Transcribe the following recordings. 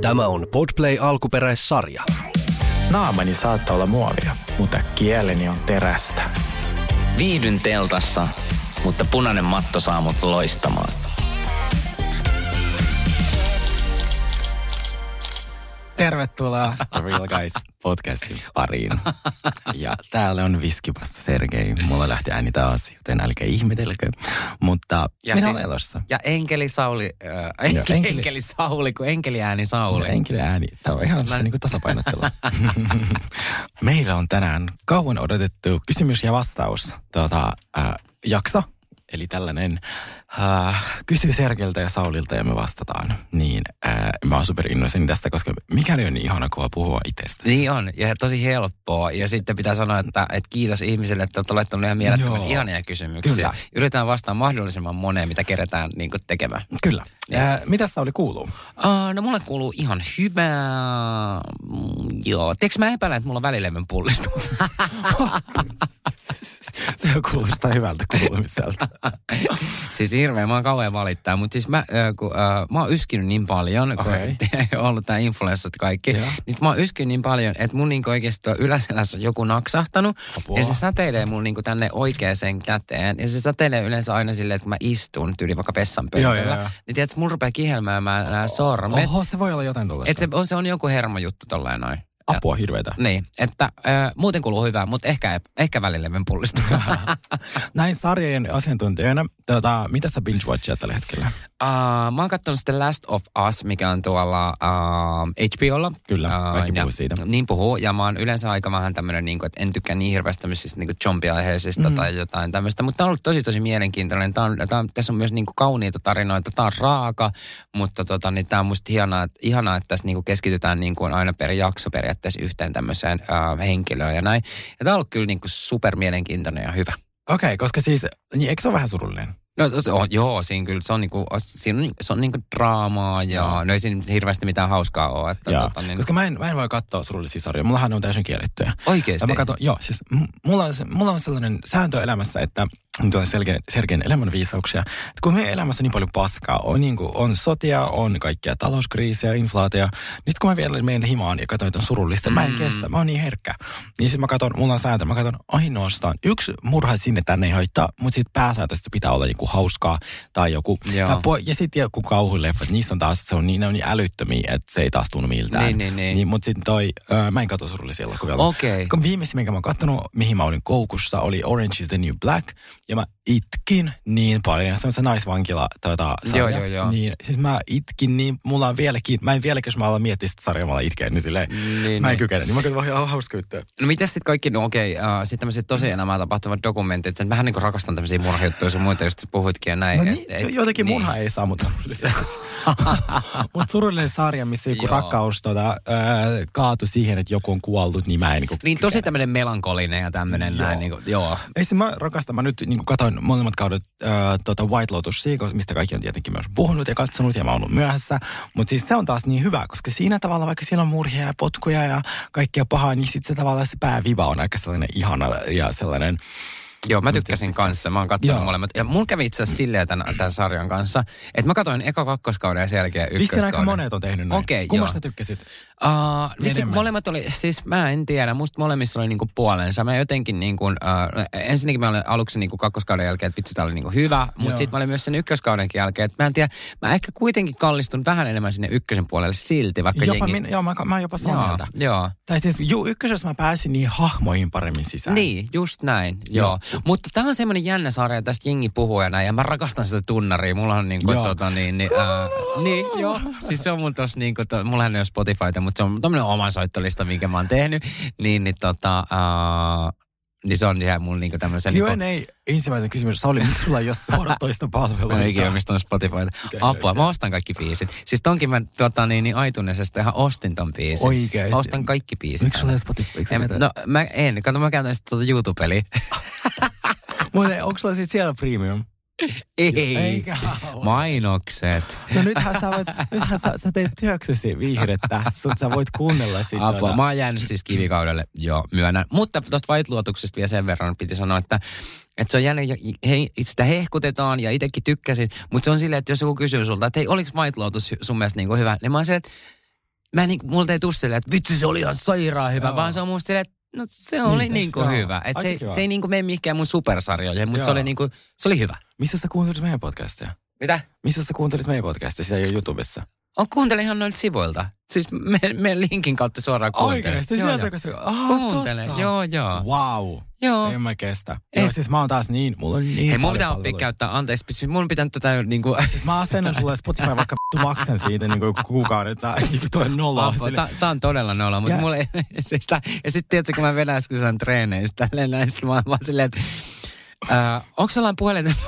Tämä on Podplay alkuperäissarja. Naamani saattaa olla muovia, mutta kieleni on terästä. Viihdyn teltassa, mutta punainen matto saa mut loistamaan. Tervetuloa The Real Guys podcastin pariin. Ja täällä on viskipasta Sergei. Mulla lähti ääni taas, joten älkää ihmetelkö. Mutta Ja minä siis- olen elossa. Ja enkeli Sauli, äh, enkeli, enkeli- enkeli. enkeli Sauli, kun enkeli ääni Sauli. Ja enkeli ääni. Tämä on ihan sitä niin tasapainottelua. Meillä on tänään kauan odotettu kysymys ja vastaus tuota, äh, jakso. Eli tällainen äh, kysy Sergeltä ja Saulilta ja me vastataan. Niin äh, mä oon super innoissani tästä, koska mikäli on niin ihana kuva puhua itsestä. Niin on, ja tosi helppoa. Ja sitten pitää sanoa, että, että kiitos ihmisille, että olette laittaneet ihan mielettömän Joo. ihania kysymyksiä. Kyllä. Yritetään vastata mahdollisimman moneen, mitä keretään niin tekemään. Kyllä. Äh, mitä Sauli kuuluu? Uh, no mulle kuuluu ihan hyvää. Mm, joo. Tiedätkö mä epäilen, että mulla on välilevyn pullistu. Se kuulostaa hyvältä kuulumiselta. siis hirveä, mä oon kauhean valittaa. Mutta siis mä, äh, kun, äh, mä oon yskinyt niin paljon, kun Okei. on ollut tää influenssat kaikki. Joo. Niin sit mä oon yskinyt niin paljon, että mun niinku oikeesti tuo yläselässä on joku naksahtanut. Apua. Ja se säteilee mun niinku tänne oikeaan käteen. Ja se säteilee yleensä aina silleen, että mä istun tyyli vaikka vessan Joo, joo, pöntöllä. joo. Niin tiedätkö, mulla rupeaa kihelmäämään nämä sormet. Oho, se voi olla jotain tuollaista. Että se on, se on joku hermojuttu tolleen noin. Apua hirveetä. Niin, että äh, muuten kuuluu hyvää, mutta ehkä, ehkä välillä pullistuu. Näin sarjojen asiantuntijana, tota, mitä sä binge-watchat tällä hetkellä? Uh, mä oon katsonut sitten Last of Us, mikä on tuolla uh, HBOlla. Kyllä, kaikki ja, puhuu siitä. Niin puhuu, ja mä oon yleensä aika vähän tämmönen, niin kuin, että en tykkää niin hirveästi tämmöisistä niin zombie-aiheisista mm. tai jotain tämmöistä, mutta tää on ollut tosi tosi mielenkiintoinen. Tää on, tää on, tässä on myös niin kuin kauniita tarinoita, tää on raaka, mutta tota, niin tää on musta ihanaa, että, ihanaa, että tässä niin kuin keskitytään niin kuin aina per jakso periaatteessa yhteen tämmöiseen uh, henkilöön ja näin. Ja tää on ollut kyllä niin kuin super mielenkiintoinen ja hyvä. Okei, okay, koska siis, niin eikö se ole vähän surullinen? No se on, joo, siinä kyllä se on niinku, siinä on, se on niinku draamaa ja Joo. no ei siinä hirveästi mitään hauskaa ole. Että Joo, tota, niin, koska mä en, mä en voi katsoa surullisia sarjoja. Mullahan on täysin kiellettyjä. oikeesti. Ja mä katson, joo, siis mulla on, mulla on sellainen sääntö elämässä, että tuo Sergeen, Sergeen elämänviisauksia, että kun meidän elämässä on niin paljon paskaa, on, niin kuin, on sotia, on kaikkia talouskriisiä, inflaatio, niin kun mä vielä menen himaan ja katson, että on surullista, mä en Mm. kestä, mä oon niin herkkä. Niin sitten mä katson, mulla on sääntö, mä katson ainoastaan yksi murha sinne tänne ei haittaa, mutta sitten pääsääntöisesti pitää olla joku hauskaa tai joku, Joo. tai po- ja sitten joku kauhuleffat, niissä on taas, se on niin, ne on niin älyttömiä, että se ei taas tunnu miltään. Niin, niin, niin. niin mutta sitten toi, äh, mä en katso surullisia elokuvia. Okei. Kun viimeisin, minkä mä oon kattonut, mihin mä olin koukussa, oli Orange is the New Black. Ja mä itkin niin paljon. Se on se naisvankila tuota, sarja. Joo, joo, joo. Niin, siis mä itkin niin, mulla on vieläkin, mä en vieläkin, jos mä aloin miettiä sitä sarjaa, mä aloin itkeä, niin silleen, Niin, mä en niin. kykene. Niin mä katson ihan hauska juttu. No mitäs sitten kaikki, no okei, uh, sitten tämmöiset tosielämää tapahtuvat dokumentit, että mähän niinku rakastan tämmöisiä murhajuttuja sun muita, just sä puhuitkin ja näin. No et- niin, et- jotenkin niin. munha ei saa mut surullisen. Mut surullinen sarja, missä joku Joo. rakkaus tota, äh, kaatui siihen, että joku on kuollut, niin mä en niinku Niin tosi kykene. tämmöinen melankolinen ja tämmöinen näin, niinku, joo. Ei se mä rakastan. Mä nyt niin katoin molemmat kaudet äh, tota White Lotus Seagulls, mistä kaikki on tietenkin myös puhunut ja katsonut ja mä oon ollut myöhässä. Mutta siis se on taas niin hyvä, koska siinä tavalla vaikka siellä on murhia ja potkuja ja kaikkea pahaa, niin sitten se tavallaan se pääviva on aika sellainen ihana ja sellainen, Joo, mä tykkäsin kanssa. Mä oon katsonut Joo. molemmat. Ja mulla kävi itse asiassa silleen tämän, tämän sarjan kanssa, että mä katsoin eka kakkoskauden ja sen jälkeen Vissiin ykköskauden. aika monet on tehnyt näin. Okei, Kummasta joo. tykkäsit? Uh, vitsi, molemmat oli, siis mä en tiedä, musta molemmissa oli niinku puolensa. Mä jotenkin niinku, uh, ensinnäkin mä olin aluksi niinku kakkoskauden jälkeen, että vitsi tää oli niinku hyvä, mutta sitten mä olin myös sen ykköskaudenkin jälkeen, että mä en tiedä, mä ehkä kuitenkin kallistun vähän enemmän sinne ykkösen puolelle silti, vaikka Jopa jengi... min, joo, mä, mä jopa samaa mieltä. joo. Tai siis ju, ykkösessä mä pääsin niin hahmoihin paremmin sisään. Niin, just näin, joo. joo. Mutta tämä on semmoinen jännä sarja, tästä jengi puhuu ja näin, ja mä rakastan sitä tunnaria. Mulla on niinku, Joo. tota niin, niin, äh, niin, joo. Siis se on mun tossa niinku, to, mulla ei ole Spotifyta, mutta se on tämmönen oma soittolista, minkä mä oon tehnyt. Niin, niin tota, äh, niin se on ihan mun niinku tämmöisen... Niinku, Q&A ensimmäisen kysymys. Sauli, miksi sulla ei ole suoratoista palvelua? Mä en ikinä omistanut Spotifyta. Apua, mä ostan kaikki biisit. Siis tonkin mä tota, niin, niin aitunesesta ihan ostin ton biisin. Oikeesti? Mä ostan kaikki biisit. Miksi sulla ei ole Spotify? En, no, mä en. Kato, mä käytän sitten tuota YouTube-peliä. Mutta onko sulla sitten siellä premium? Ei. Eikä ole. Mainokset. No nythän sä, voit, nythän sä, sä teet työksesi viihdettä, sut sä voit kuunnella sitä. Apua. Mä oon jäänyt siis kivikaudelle, joo, myönnän. Mutta tuosta White-luotuksesta vielä sen verran piti sanoa, että, että se on jäänyt, he, sitä hehkutetaan ja itsekin tykkäsin, mutta se on silleen, että jos joku kysyy sulta, että hei, oliko White Lotus sun mielestä niin kuin hyvä, niin mä oon silleen, että mä niin, multa ei tule silleen, että vitsi se oli ihan sairaan hyvä, Joo. vaan se on musta silleen, että no se oli Niin, niin kuin joo. hyvä. Että se, kiva. se ei niin kuin mene mihinkään mun supersarjoihin, mutta se oli, niin kuin, se oli hyvä. Missä sä kuuntelit meidän podcastia? Mitä? Missä sä kuuntelit meidän podcastia? Sitä ei ole YouTubessa. On kuuntelin ihan noilta sivuilta. Siis me, me linkin kautta suoraan kuuntelen. Oikeesti? Joo, Sieltä joo. Ah, Kuuntelen, totta. joo joo. Wow. Joo. En mä kestä. Et- Joo, siis mä oon taas niin, mulla on niin Hei, mun pitää oppia käyttää, anteeksi, siis mun pitää tätä niinku... Siis mä asennan sulle Spotify vaikka maksan siitä niin kuin kuukauden, että niin kuin toi nolla. Apua, Sille- tää, tää on todella nolla, mutta Ja- mulle ei, siis tää, ja sitten tiedätkö, kun mä vedän äsken saan treeneistä, tälleen näin, sit mä oon vaan silleen, että äh, onko sellainen puhelin, että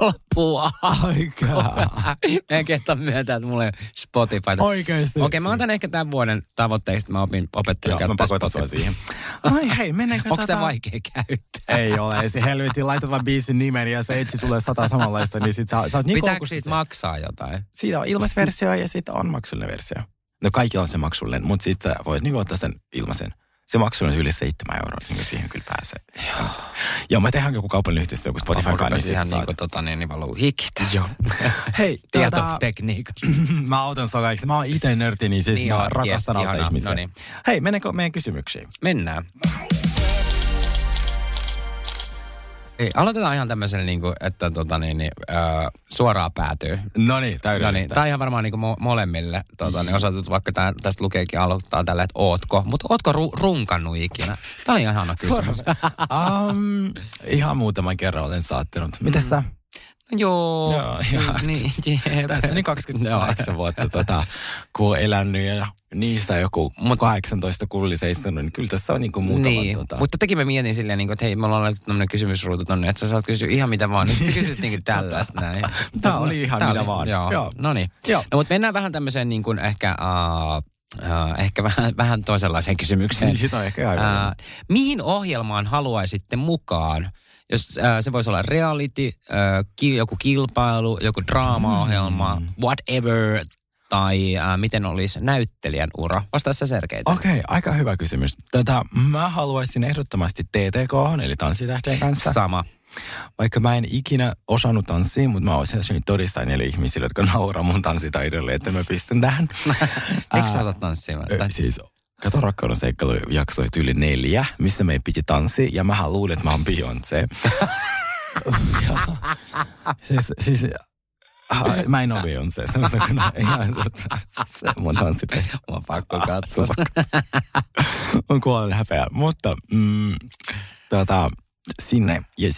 loppuu Aika. Mä en kehtaa myöntää, että mulla ei ole Spotifyta. Oikeesti. Okei, mä otan ehkä tämän vuoden tavoitteista, mä opin opettelen Joo, mä pakotan sua Spotify. siihen. Ai hei, mennäänkö Onko tämä tota- vaikea käyttää? Ei ole, ei se helvetin, laitat vaan biisin nimen ja se etsi sulle sata samanlaista, niin sit sä, sä oot niin Pitääkö siitä maksaa jotain? Siitä on ilmaisversio ja sitten on maksullinen versio. No kaikilla on se maksullinen, mutta sitten voit niin ottaa sen ilmaisen. Se maksullinen on yli 7 euroa, niin kuin siihen kyllä pääsee. Joo, mä tehdään joku kaupallinen yhteistyö, joku Spotify Mä kanssa. Niin ihan niin kuin tota niin, niin valuu hiki tästä. Joo. Hei, tuota, Tietotekniikasta. mä autan sua kaikki. Mä oon itse nörtti, niin siis Niin mä on, rakastan auttaa ihanaa. ihmisiä. No niin. Hei, mennäänkö meidän kysymyksiin? Mennään. Ei, aloitetaan ihan tämmöisellä, niin kuin, että tota, niin, niin, äh, suoraan päätyy. No niin, täydellistä. niin, tämä on ihan varmaan niin mo- molemmille tota, niin osoitettu, vaikka tää, tästä lukeekin aloittaa tällä, että ootko. Mutta ootko ru- runkannut ikinä? Tämä oli ihan ihana kysymys. um, ihan muutaman kerran olen saattanut. Mites sä? Joo, Joo, niin, niin, jep. Tässä niin 28 vuotta tota, kun on elänyt ja niistä joku Mut- 18 kulli seistunut, niin kyllä tässä on niin kuin muutama. Niin, tota, mutta tekin mä mietin silleen, niin kuin, että hei, me ollaan laitettu tämmöinen kysymysruutu tonne, että sä saat kysyä ihan mitä vaan, niin sitten kysyt niin tällaista näin. Tää oli ihan Tää mitä vaan. Joo, Joo. no niin. Joo. No mutta mennään vähän tämmöiseen niin kuin ehkä, uh, uh, ehkä vähän, vähän toisenlaiseen kysymykseen. Niin, sitä on ehkä Ää, hyvä. mihin ohjelmaan haluaisitte mukaan? Jos ää, se voisi olla reality, ää, ki, joku kilpailu, joku draama-ohjelma, Mm. whatever, tai ää, miten olisi näyttelijän ura? Vastaa se selkeitä. Okei, okay, aika hyvä kysymys. Tätä, mä haluaisin ehdottomasti TTK, eli tanssitähtien kanssa. Sama. Vaikka mä en ikinä osannut tanssia, mutta mä olisin todistaa niille ihmisille, jotka nauraa mun tanssitaidolle, että mä pystyn tähän. Eikö sä osaa tanssia? Siis Kato rakkauden seikkailujakso yli neljä, missä meidän piti tanssia, ja mähän luulin, että mä oon Beyoncé. Ja, siis, siis mä en ole Beyoncé, sanotaanko näin. Ihan, totta. se mun tanssit ei Mua pakko katsoa. on kuollut häpeä. Mutta mm, tota, sinne. Ja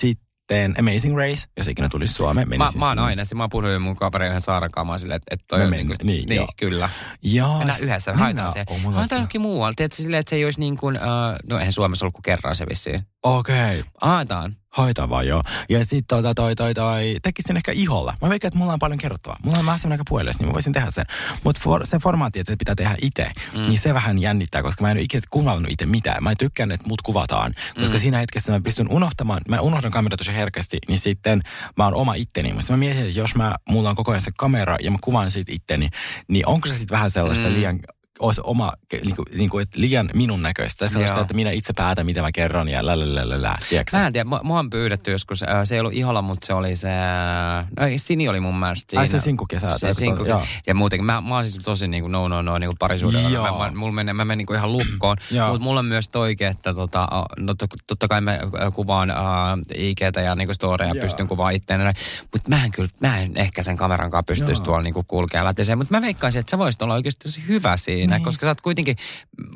sitten Amazing Race, jos ikinä tulisi Suomeen. Mä, menisin mä oon aina, mä puhuin mun kavereiden Saaran kanssa silleen, että, että toi Mä on niin, kuin, niin, niin, kyllä. Joo. Mennään yhdessä, mennään. haetaan se. Oh, Haetaan on- johonkin muualle. Tiedätkö silleen, että se ei olisi niin kuin, uh, no eihän Suomessa ollut kuin kerran se vissiin. Okei. Okay. Haetaan. Hoitaa vaan joo. Ja sitten toi, toi, toi, toi, tekisin ehkä iholla. Mä veikkaan, että mulla on paljon kerrottavaa. Mulla on mä aika puhelias, niin mä voisin tehdä sen. Mutta for, se formaatti, että se pitää tehdä itse, mm. niin se vähän jännittää, koska mä en ole ikinä kuvannut itse mitään. Mä en tykkään, että mut kuvataan. Koska mm. siinä hetkessä mä pystyn unohtamaan, mä unohdan kamerat tosi herkästi, niin sitten mä oon oma itteni. Mutta mä mietin, että jos mä, mulla on koko ajan se kamera ja mä kuvaan siitä itteni, niin onko se sitten vähän sellaista mm. liian olisi oma, niin kuin, niin kuin, että liian minun näköistä. Sellaista, Joo. että minä itse päätän, mitä mä kerron ja lälälälälä. Mä en tiedä, mua, on pyydetty joskus, äh, se ei ollut iholla, mutta se oli se, no ei, Sini oli mun mielestä siinä. Ai se sinkukesä. Se tai sinku, joo. ja muutenkin, mä, mä oon siis tosi niin kuin no no no niin kuin parisuudella. Joo. Mä, mä, mulla menee, mä menen niin kuin ihan lukkoon, mutta mulla on myös toike, että tota, no, to, totta kai mä äh, kuvaan äh, IGtä ja niin kuin storeja, Joo. pystyn kuvaamaan itseäni, mutta mä en kyllä, mä en ehkä sen kameran kanssa pystyisi tuolla niin kuin kulkea lätiseen, mutta mä veikkaisin, että sä voisit olla oikeasti tosi hyvä siinä, Niin. koska sä oot kuitenkin,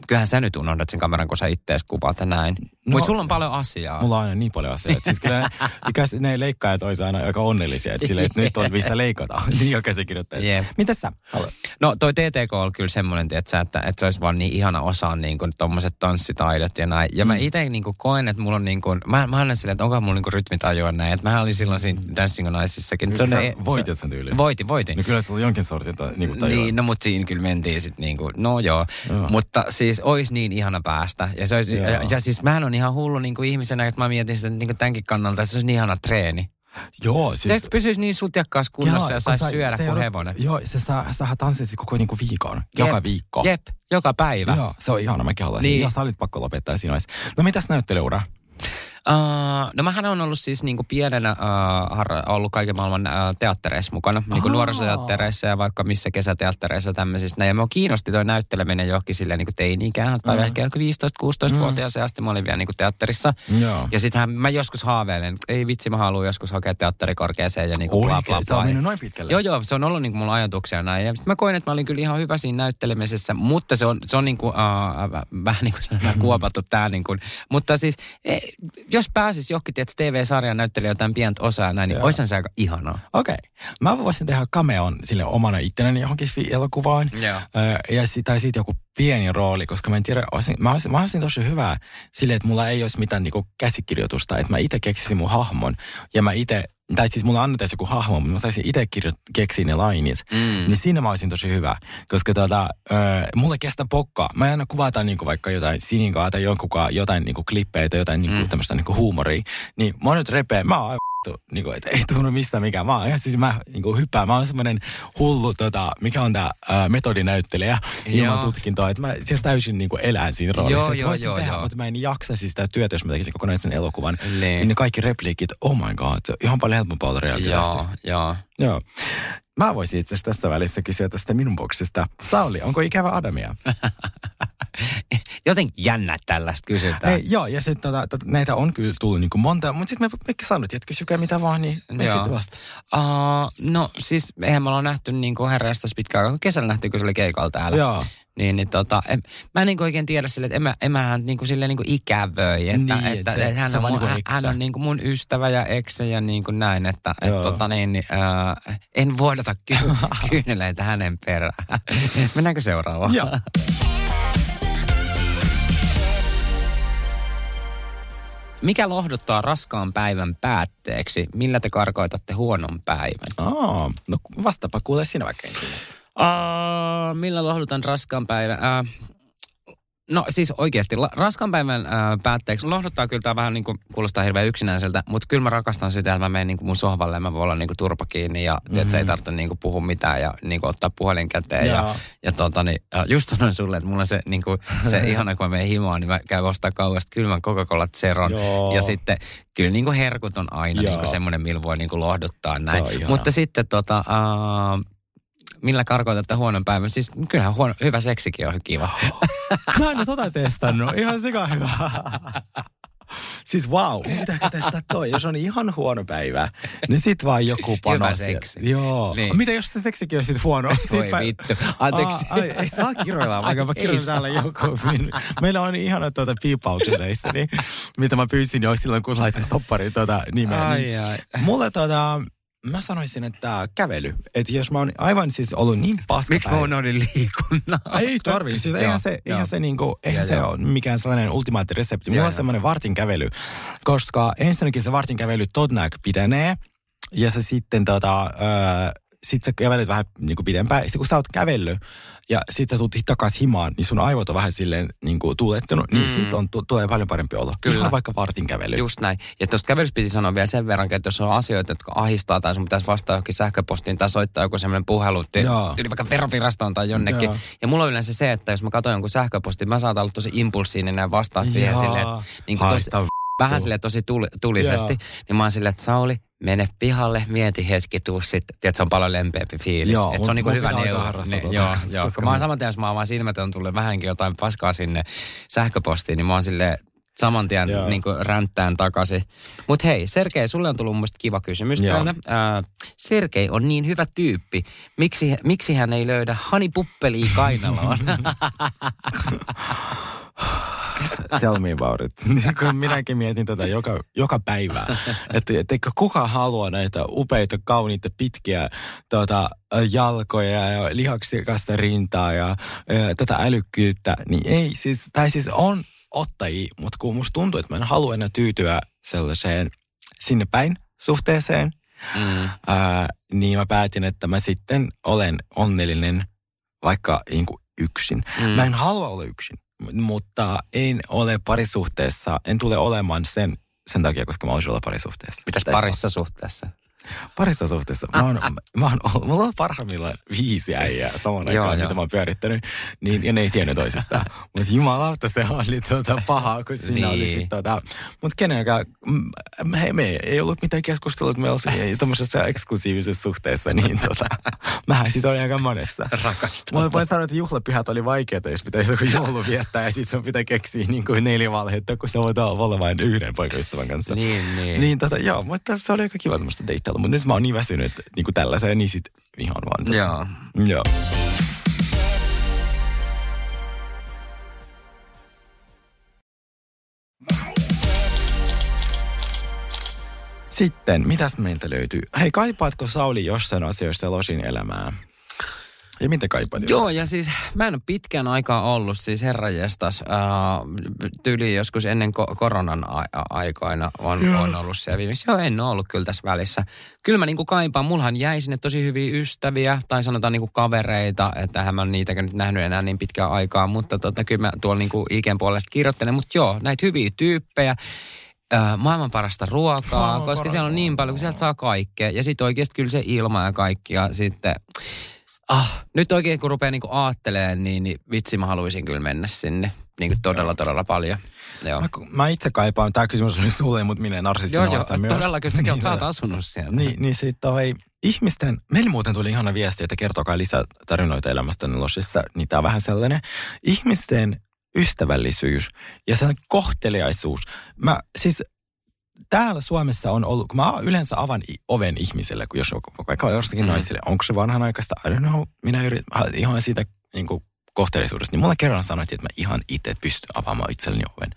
kyllähän sä nyt unohdat sen kameran, kun sä ittees kuvaat ja näin. No, mutta sulla on paljon asiaa. Mulla on aina niin paljon asioita. Siis kyllä ne, ikäs, ne leikkaajat olisi aina aika onnellisia, että, sille, että nyt on mistä leikata. niin on käsikirjoittajat. Jep. Mitäs sä? Haluat? No toi TTK on kyllä semmoinen, tietsä, että, että se olisi vaan niin ihana osaa niin kuin tommoset tanssitaidot ja näin. Ja mä Mm. itse niin kuin koen, että mulla on niin kuin, mä, mä aina silleen, että onkohan mulla niin kuin rytmitajua näin. Että mä olin silloin siinä Dancing on Icessakin. Sä ne- voitit sen tyyliin. Voitin, voitin. No kyllä sulla on jonkin sortin niin kuin tajua. Niin, no mutta siinä kyllä mentiin sitten niin kuin, no joo. Joo. Mutta siis olisi niin ihana päästä. Ja, se olisi, Joo. ja, ja siis mähän on ihan hullu niin kuin ihmisenä, että mä mietin sitä niin kuin tämänkin kannalta, että se olisi niin ihana treeni. Joo, Siis, siis... pysyisi niin sutjakkaassa kunnossa ja kun saisi syödä se kuin hevonen. Joo, se saa, sähän tanssit koko niinku viikon. Jep, Joka viikko. Jep, joka päivä. Joo, se on ihana, mäkin haluaisin. Niin. Ja sä olit pakko lopettaa siinä vaiheessa. No mitäs näyttelyura? Uh, no mähän on ollut siis niinku pienenä uh, harra, ollut kaiken maailman uh, teattereissa mukana. Niinku Aa. nuorisoteattereissa ja vaikka missä kesäteattereissa tämmöisissä. Ja mua kiinnosti toi näytteleminen johonkin silleen niinku teini-ikään. Tai Mm. ehkä joku 15-16-vuotias mm. asti mä olin vielä niinku teatterissa. Joo. Ja sitten mä joskus haaveilen, ei vitsi mä haluan joskus hakea teatterikorkeeseen ja niinku bla bla bla. mennyt noin pitkälle. Joo, joo, se on ollut niinku mulla ajatuksia näin. Ja sit mä koin, että mä olin kyllä ihan hyvä siinä näyttelemisessä, mutta se on, se on niinku, uh, vähän niin kuin kuopattu tää niinku. Mutta siis, e, jos pääsis johonkin, että TV-sarjan näyttelijä jotain pientä osaa näin, niin oishan se aika ihanaa. Okei. Okay. Mä voisin tehdä cameon sille omana ittenäni johonkin elokuvaan. Joo. Ja sit, tai sitten joku pieni rooli, koska mä en tiedä, olisin, mä, olisin, mä olisin tosi hyvä sille, että mulla ei olisi mitään niinku käsikirjoitusta, että mä itse keksisin mun hahmon ja mä itse, tai siis mulla annettaisiin joku hahmo, mutta mä saisin itse kirjo- keksiä ne lainit, Mm. niin siinä mä olisin tosi hyvä, koska tota, ö, mulle kestää pokkaa. Mä aina kuvataan niinku vaikka jotain sininkaa tai jonkunkaan, jotain niinku klippejä tai jotain niinku Mm. tämmöistä niinku huumoria, niin mä oon nyt repeä, mä oon vittu, niinku, että ei tunnu missään mikään. Mä oon ihan siis mä niinku hyppään. Mä oon semmoinen hullu, tota, mikä on tää ä, metodinäyttelijä ilman Joo. tutkintoa. Että mä siis täysin niinku elän siinä roolissa. Joo, joo, joo, tehdä, joo. Mutta mä en jaksaisi sitä työtä, jos mä tekisin kokonaisen elokuvan. Niin. Niin ne kaikki repliikit, oh my god, se on ihan paljon helpompaa olla reality Joo, joo. Joo. Mä voisin itse asiassa tässä välissä kysyä tästä minun boksista. Sauli, onko ikävä Adamia? Jotenkin jännä tällaista kysytään. Hei, joo, ja sitten tota, tota, näitä on kyllä tullut niin kuin monta, mutta sitten me, me sanottiin, että kysykää mitä vaan, niin me sitten vasta. Uh, no siis eihän me ollaan nähty niin kuin herrastas pitkään aikaa. Kesällä nähty, kun se oli keikalla täällä. Joo. Niin, niin tota, en, mä en niin oikein tiedä sille, että en mä, en mä hän niin kuin silleen niin ikävöi. Että, Niin, että, että että, hän, on mun, niin kuin hän on niin kuin mun ystävä ja eksä ja niin kuin näin, että et, tota, niin, niin, äh, en vuodata ky- kyyneleitä hänen perään. Mennäänkö seuraavaan? Joo. Mikä lohduttaa raskaan päivän päätteeksi? Millä te karkoitatte huonon päivän? Aa, no vastaapa kuule sinä vaikka ensin. Uh, millä lohdutan raskaan päivän? Uh, no siis oikeasti, la- raskaan päivän uh, päätteeksi lohduttaa kyllä tämä vähän niin kuin, kuulostaa hirveän yksinäiseltä, mutta kyllä mä rakastan sitä, että mä menen niin kuin mun sohvalle ja mä voin olla niin kuin turpa kiinni ja mm-hmm. tiedät, ei tarvitse niin kuin puhua mitään ja niin kuin ottaa puhelin käteen. Ja, Joo. ja tota, niin, just sanoin sulle, että mulla se, niin kuin, se ihana, kun mä menen himaan, niin mä käyn ostaa kauasta kylmän Coca-Cola Zeron. Joo. Ja sitten kyllä niin kuin herkut on aina Joo. niin kuin semmoinen, millä voi niin kuin lohduttaa Se näin. Mutta sitten tota, uh, millä karkoitatte huonon päivän? Siis kyllähän huono, hyvä seksikin on kiva. Mä en ole tota testannut. Ihan sika hyvä. Siis wow, pitääkö testaa toi? Jos on ihan huono päivä, niin sit vaan joku pano. Hyvä seksi. Joo. Niin. Mitä jos se seksikin on sit huono? Voi Sit mä- vittu. Anteeksi. Aa, ai, ei saa kiroilla, vaikka mä saa. täällä joku. Niin Meillä on ihana tuota piipaukset teissä, niin, mitä mä pyysin jo silloin, kun laitin sopparin tuota nimeä. Ai, niin, ai. Mulle tuota, mä sanoisin, että kävely. Että jos mä oon aivan siis ollut niin paska Miksi mä unohdin liikunnan? ei tarvii. Siis Joo, eihän se, joo. eihän se, niinku, eihän Joo, se joo. ole mikään sellainen ultimaatti resepti. Mulla Joo, on joo. semmoinen vartin kävely, koska ensinnäkin se vartin kävely todennäkö pitenee. Ja se sitten tota, öö, sit sä kävelet vähän niinku pidempään. Sitten kun sä oot kävellyt ja sit sä tulet takaisin himaan, niin sun aivot on vähän silleen niinku tuulettunut. Niin Mm. sit on, tu- tulee paljon parempi olo. Kyllä. Ihan vaikka vartin kävely. Just näin. Ja tuosta kävelystä piti sanoa vielä sen verran, että jos on asioita, jotka ahistaa tai sun pitäisi vastata johonkin sähköpostiin tai soittaa joku semmoinen puhelu, ty- Joo. tyyli vaikka verovirastoon tai jonnekin. Joo. Ja mulla on yleensä se, että jos mä katson jonkun sähköpostin, mä saatan olla tosi impulsiivinen ja vastaa siihen Jaa. silleen, että niin kuin tosi, vähän silleen tosi tuli, tulisesti. Joo. Niin mä oon silleen, että Sauli, mene pihalle, mieti hetki, tuu sitten. Tiedät, se on paljon lempeämpi fiilis. Joo, että se on niinku hyvä neuvo. Niin, tota, joo, koska joo. Kun mä- oon saman tien, jos mä avaan silmät, on tullut vähänkin jotain paskaa sinne sähköpostiin, niin mä oon silleen, saman tien Joo. niin ränttään takaisin. Mutta hei, Sergei, sulle on tullut mun kiva kysymys Joo. täältä. Ää, Sergei on niin hyvä tyyppi. Miksi, miksi hän ei löydä Hani Puppelia kainaloon? Tell me about it. Niin kuin minäkin mietin tätä joka, joka päivä. Että, että kuka halua näitä upeita, kauniita, pitkiä tuota, jalkoja ja lihaksikasta rintaa ja, ja tätä älykkyyttä. Niin ei siis, tai siis on ottajia, mutta kun musta tuntuu, että mä en halua enää tyytyä sellaiseen sinne päin suhteeseen, mm. ää, niin mä päätin, että mä sitten olen onnellinen vaikka niin kuin yksin. Mm. Mä en halua olla yksin, mutta en ole parisuhteessa, en tule olemaan sen, sen takia, koska mä olisin olla parisuhteessa. Mitäs parissa suhteessa? Parissa suhteessa. Mä oon, mä oon, mulla on parhaimmillaan viisi äijää saman Joo, aikaan, joo. mitä mä oon pyörittänyt. Niin, ja ne ei tiennyt toisistaan. Mutta jumalauta, se oli tota pahaa, kun siinä oli Niin. sit tota. Mutta kenenkään, me, me ei ollut mitään keskustelua, että me olisimme tämmöisessä eksklusiivisessa suhteessa. Niin tota, mähän sit olin aika monessa. Rakastunut. Mä voin sanoa, että juhlapyhät oli vaikeita, jos pitää joku joulu viettää ja sitten sun pitää keksiä niin kuin neljä valhetta, kun se voit olla vain yhden poikaystävän kanssa. Niin, niin. Niin tota, joo, mutta se oli aika kiva tämmöistä deittailua. Mutta nyt mä oon niin väsynyt niin kuin tällaiseen, niin sit ihan vaan. Joo. Joo. Sitten, mitäs meiltä löytyy? Hei, kaipaatko Sauli jossain asioissa Losin elämää? Ja mitä kaipaat? Joo, ja siis mä en ole pitkän aikaa ollut siis herranjestas. Äh, tyli joskus ennen ko- koronan a- aikoina on, on ollut siellä viimeksi. Joo, en ole ollut kyllä tässä välissä. Kyllä mä niinku kaipaan, mullahan jäi sinne tosi hyviä ystäviä, tai sanotaan niinku kavereita, että hän mä oon niitäkään nyt nähnyt enää niin pitkään aikaa, mutta tota, kyllä mä tuolla niinku Iken puolesta kirjoittelen. Mutta joo, näitä hyviä tyyppejä. Maailman parasta ruokaa, Maailman koska siellä on niin paljon, kun sieltä saa kaikkea. Ja sitten oikeasti kyllä se ilma ja kaikki. Ja sitten, ah, nyt oikein kun rupeaa niinku aattelemaan, niin, niin vitsi mä haluaisin kyllä mennä sinne. Niin kuin todella, todella paljon. Joo. Mä, mä itse kaipaan, tämä kysymys oli sulle, mutta minä narsistina Joo, joo, vastaan myös. todellakin, säkin Niin, tota, asunut siellä. Niin, niin sit toi ihmisten, meillä muuten tuli ihana viesti, että kertokaa lisää tarinoita elämästä Losissa, niin tää on vähän sellainen. Ihmisten ystävällisyys ja sen kohteliaisuus. Mä siis täällä Suomessa on ollut, kun mä yleensä avan oven ihmiselle, kun jos on vaikka jossakin mm. naisille, onko se vanhanaikaista, I don't know, minä yritän ihan siitä niin kuin kohteliaisuudesta, niin mulle kerran sanottiin, että mä ihan itse pystyn avaamaan itselleni oven.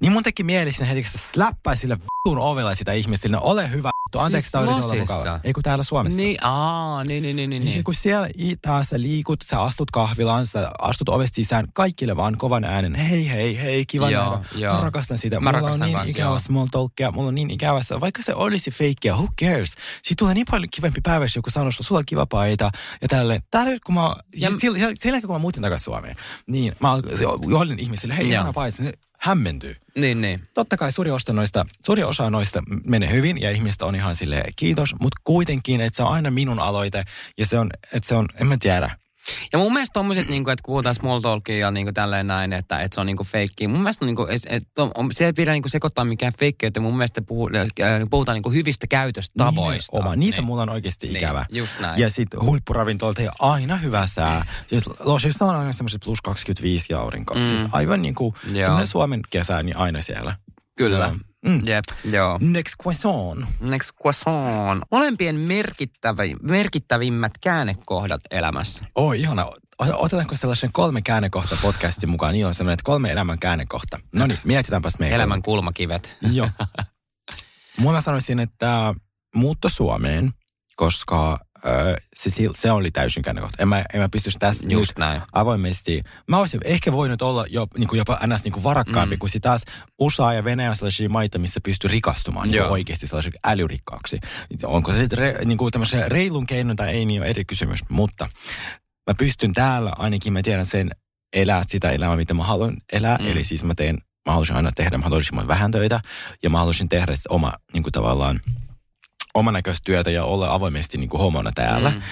Niin mun teki mieli sinne heti, släppää sille vittun ovella sitä ihmistä, ole hyvä, vittu, anteeksi, Siis tää yritin olla mukava. Ei kun täällä Suomessa. Niin, aa, niin, niin, niin, niin. Niin. se, kun siellä taas sä liikut, sä astut kahvilaan, sä astut ovesta sisään, kaikille vaan kovan äänen, hei hei hei, kiva Joo, nähdä. joo. Mä rakastan sitä. Mä mulla rakastan on niin kans, ikävä joo. small talkia, mulla on niin ikävä se, vaikka se olisi feikkiä, who cares? Siitä tulee niin paljon kivempi päivä, jos joku sanoo, että sulla on kiva paita ja tälleen. Täällä kun mä, Ja- ja, sillä, sillä, sillä kun mä muutin takaisin Suomeen, niin mä johdin ihmisille, hei, ihana paita, ne hämmentyy. Niin, niin. Totta kai suuri, osa noista, suuri osa noista menee hyvin ja ihmistä on ihan sille kiitos, mutta kuitenkin, että se on aina minun aloite ja se on, että se on, en mä tiedä. Ja mun mielestä tommoset, niinku, että kun puhutaan small talkia ja niinku tälleen näin, että, että se on niinku feikkiä. Mun mielestä niinku, et, et, on, se ei pidä niinku sekoittaa mikään feikkeyttä. Mun mielestä puhu, äh, puhutaan niinku hyvistä käytöstavoista. Oma. Niitä niin. mulla on oikeasti Niin, ikävä. just näin. Ja sitten huippuravintolta ei aina hyvä sää. Siis Losissa on aina semmoiset plus 25 ja aurinko. Mm. Siis aivan niin kuin Suomen kesä, niin aina siellä. Kyllä. Joo. Mm. Jep, joo. Next question. Next question. Molempien merkittävi, merkittävimmät käännekohdat elämässä. Oi, ihana. O- Otetaanko sellaisen kolme käännekohta podcastin mukaan? Niillä on sellainen, että kolme elämän käännekohta. No niin, mietitäänpäs meidän Elämän kulmakivet. Joo. Mä sanoisin, että muutto Suomeen, koska se, se oli täysin käännekohta. En mä, en mä pystyisi tässä Just nyt näin. avoimesti. Mä olisin ehkä voinut olla jo, niin kuin jopa ns. Niin kuin varakkaampi, mm. kun sit taas USA ja Venäjä on sellaisia maita, missä pystyy rikastumaan niin oikeasti sellaiseksi älyrikkaaksi. Onko se sitten re, niin kuin tämmöisen reilun keinon tai ei, niin on eri kysymys. Mutta mä pystyn täällä, ainakin mä tiedän sen, elää sitä elämää, mitä mä haluan elää. Mm. Eli siis mä teen, mä haluaisin aina tehdä mahdollisimman vähän töitä ja mä haluaisin tehdä oma niin kuin tavallaan oman näköistä työtä ja olla avoimesti niin kuin homona täällä. Mm.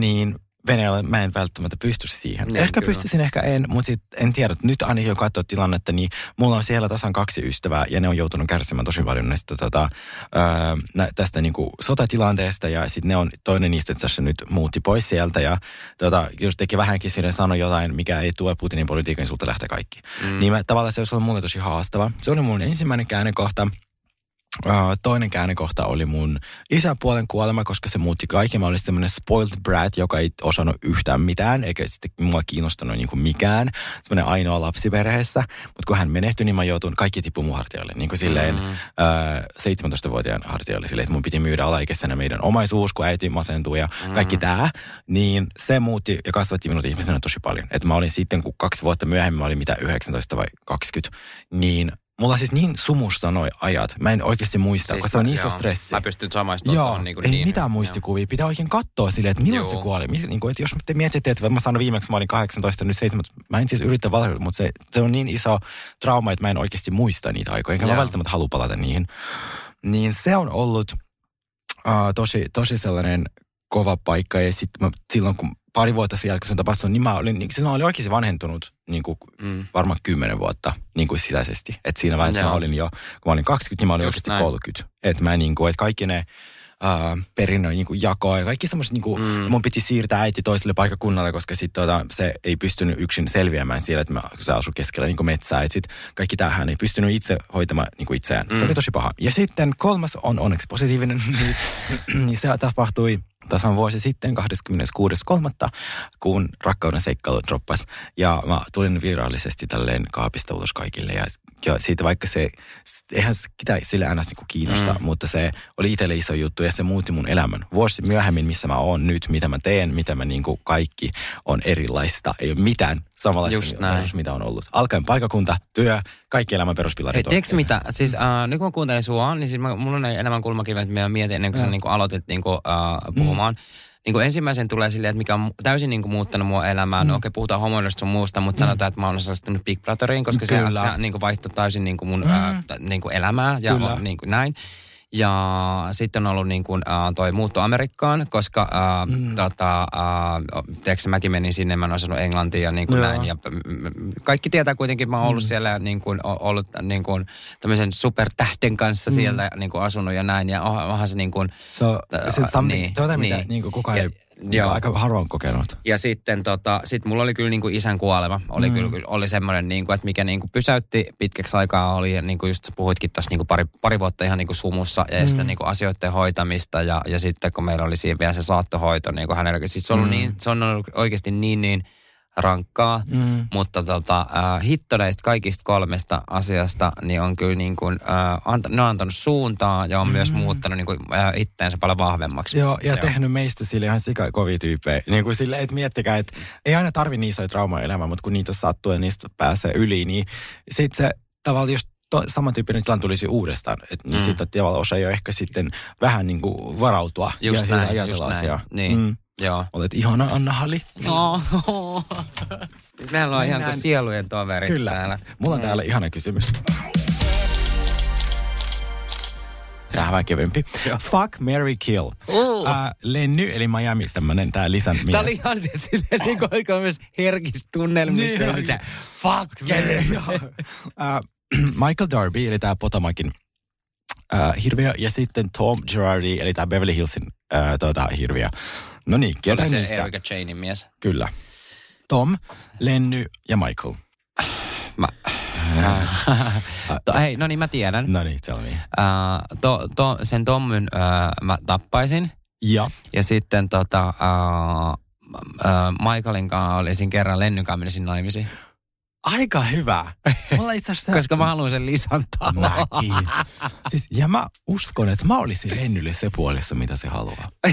Niin Venäjällä mä en välttämättä pysty siihen. Niin, ehkä kyllä. pystyisin, ehkä en, mutta sit en tiedä. Nyt ainakin jo katsoa tilannetta, niin mulla on siellä tasan kaksi ystävää ja ne on joutunut kärsimään tosi paljon näistä, tota, ää, nä- tästä niinku sotatilanteesta ja sitten ne on, toinen niistä itse asiassa nyt muutti pois sieltä ja tota, jos teki vähänkin sinne sanoi jotain, mikä ei tue Putinin politiikan, niin sulta lähtee kaikki. Mm. Niin mä, tavallaan se olisi ollut mulle tosi haastava. Se oli mun ensimmäinen käännekohta. Uh, toinen käännekohta oli mun isäpuolen kuolema, koska se muutti kaiken. Mä olin semmoinen spoiled brat, joka ei osannut yhtään mitään, eikä sitten mua kiinnostanut niin kuin mikään. Semmoinen ainoa lapsi perheessä. Mutta kun hän menehtyi, niin mä joutun, kaikki tippu mun hartioille. Niin kuin silleen Mm. mm. uh, 17-vuotiaan hartioille. Silleen, että mun piti myydä alaikäisenä meidän omaisuus, kun äiti masentui ja kaikki Mm. tää. Niin se muutti ja kasvatti minut ihmisenä tosi paljon. Että mä olin sitten, kun kaksi vuotta myöhemmin, mä olin mitä 19 vai 20, niin Mulla siis niin sumusta noi ajat. Mä en oikeasti muista, siis koska se on mä- iso joo. stressi. Mä pystyn samaistumaan Joo, tuohon niin kuin ei niin. mitään muistikuvia. Pitää oikein katsoa silleen, että milloin Joo. se kuoli. Niin kuin, että jos te mietitte, että mä sanon viimeksi, mä olin 18, nyt 17. Mä en siis yritä valhella, mutta se, se on niin iso trauma, että mä en oikeasti muista niitä aikoja. Enkä mä Joo. välttämättä halua palata niihin. Niin se on ollut uh, tosi, tosi sellainen kova paikka. Ja sitten silloin, kun pari vuotta sen jälkeen se on tapahtunut, niin mä olin, niin, silloin olin oikeasti vanhentunut niin kuin mm. varmaan kymmenen vuotta niin kuin sisäisesti. Et siinä vaiheessa Joo. mä olin jo, kun mä olin 20, niin mä olin Just oikeasti näin. 30. Että mä niin kuin, että kaikki ne uh, perinnön niin kuin jakoa ja kaikki semmoiset, niin kuin, mm. mun piti siirtää äiti toiselle paikakunnalle, koska sit, tota, se ei pystynyt yksin selviämään siellä, että mä, se asui keskellä niin kuin metsää. Et sit kaikki tähän ei pystynyt itse hoitamaan niin kuin itseään. Mm. Se oli tosi paha. Ja sitten kolmas on onneksi positiivinen, niin se tapahtui tasan vuosi sitten 26.3. kun rakkauden seikkailu droppas. Ja mä tulin virallisesti tälleen kaapista ulos kaikille. Ja, ja siitä vaikka se, eihän sitä sille aina niin kiinnosta, mm. mutta se oli itselle iso juttu ja se muutti mun elämän. Vuosi myöhemmin, missä mä oon nyt, mitä mä teen, mitä mä niin kuin kaikki on erilaista. Ei ole mitään samanlaista, mitä on ollut. Alkaen paikakunta, työ, kaikki elämän peruspilarit. Hei, tiedätkö mitä? Siis uh, nyt kun mä kuuntelen sua, niin siis mä, mulla on elämän kulmakivet, että mä mietin ennen kuin sä niin kuin aloitit niin kuin, uh, puhumaan. Mm. Niin kuin ensimmäisen tulee silleen, että mikä on täysin niin kuin muuttanut mua elämää. Mm. No okei, okay, puhutaan homoilusta sun muusta, mutta mm. sanotaan, että mä oon osallistunut Big Brotheriin, koska Kyllä. se, se niin kuin vaihtoi täysin niin kuin mun mm. ää, niin kuin elämää ja on, niin kuin näin. Ja sitten on ollut niin kuin, uh, toi muutto Amerikkaan, koska uh, mm. tota, uh, tiedätkö, mäkin menin sinne, mä en osannut englantia ja niin kuin näin. Ja kaikki tietää kuitenkin, mä oon ollut mm. siellä niin kuin, ollut niin kuin, tämmöisen supertähden kanssa mm. siellä niin kuin asunut ja näin. Ja onhan se niin kuin... So, se, uh, niin, tuota, mitä niin. niin kuin kukaan ja, ei Joo. aika harvoin kokenut. Ja sitten tota, sit mulla oli kyllä niin kuin isän kuolema. Oli mm. kyllä, oli semmoinen, niin kuin, että mikä niin kuin pysäytti pitkäksi aikaa oli, niin kuin just puhuitkin tuossa niin kuin pari, pari vuotta ihan niin kuin sumussa ja mm. sitten niin kuin asioiden hoitamista. Ja, ja sitten kun meillä oli siinä vielä se saattohoito, niin kuin hänellä, siis se on, mm. niin, se on ollut oikeasti niin, niin – rankkaa, mm. mutta tota, äh, hitto näistä kaikista kolmesta asiasta niin on kyllä niin kuin, äh, anta, ne on antanut suuntaa ja on mm. myös muuttanut niin kuin, äh, itteensä paljon vahvemmaksi. Joo, ja Joo. tehnyt meistä sille ihan sikakovia tyyppejä. Niin kuin sille, että miettikää, että ei aina tarvi niin isoja traumaa elämään, mutta kun niitä sattuu ja niistä pääsee yli, niin sitten se tavallaan jos to, samantyyppinen tilanne tulisi uudestaan. Et, niin mm. sitten tavallaan osa jo ehkä sitten vähän niin kuin varautua just ja näin, just näin. Niin. Mm. Joo. Olet ihana Anna Hali. No. Meillä on ihan kuin sielujen toverit Kyllä. täällä. Mulla on täällä ihana kysymys. Tähän vähän kevyempi. Fuck, Mary Kill. Uh. Uh, Lenny, eli Miami, tämmönen tää lisän mies. Tää oli ihan silleen niin kuin myös herkistä tunnelmissa. Niin, fuck, Mary. uh, Michael Darby, eli tää Potomakin uh, hirviö, ja sitten Tom Girardi, eli tää Beverly Hillsin uh, tota, hirviö. No niin, ketä se niistä? Erika Chainin mies. Kyllä. Tom, Lenny ja Michael. Mä... to, hei, no niin, mä tiedän. No niin, tell me. Uh, to, to, sen Tommin uh, mä tappaisin. Ja. Ja sitten tota, uh, uh, Michaelin kanssa olisin kerran Lennyn kanssa menisin naimisiin. Aika hyvä. Mulla itse asiassa... Koska mä haluan sen lisan Mäkin. Siis, ja mä uskon, että mä olisin Lennylle se puolessa, mitä se haluaa.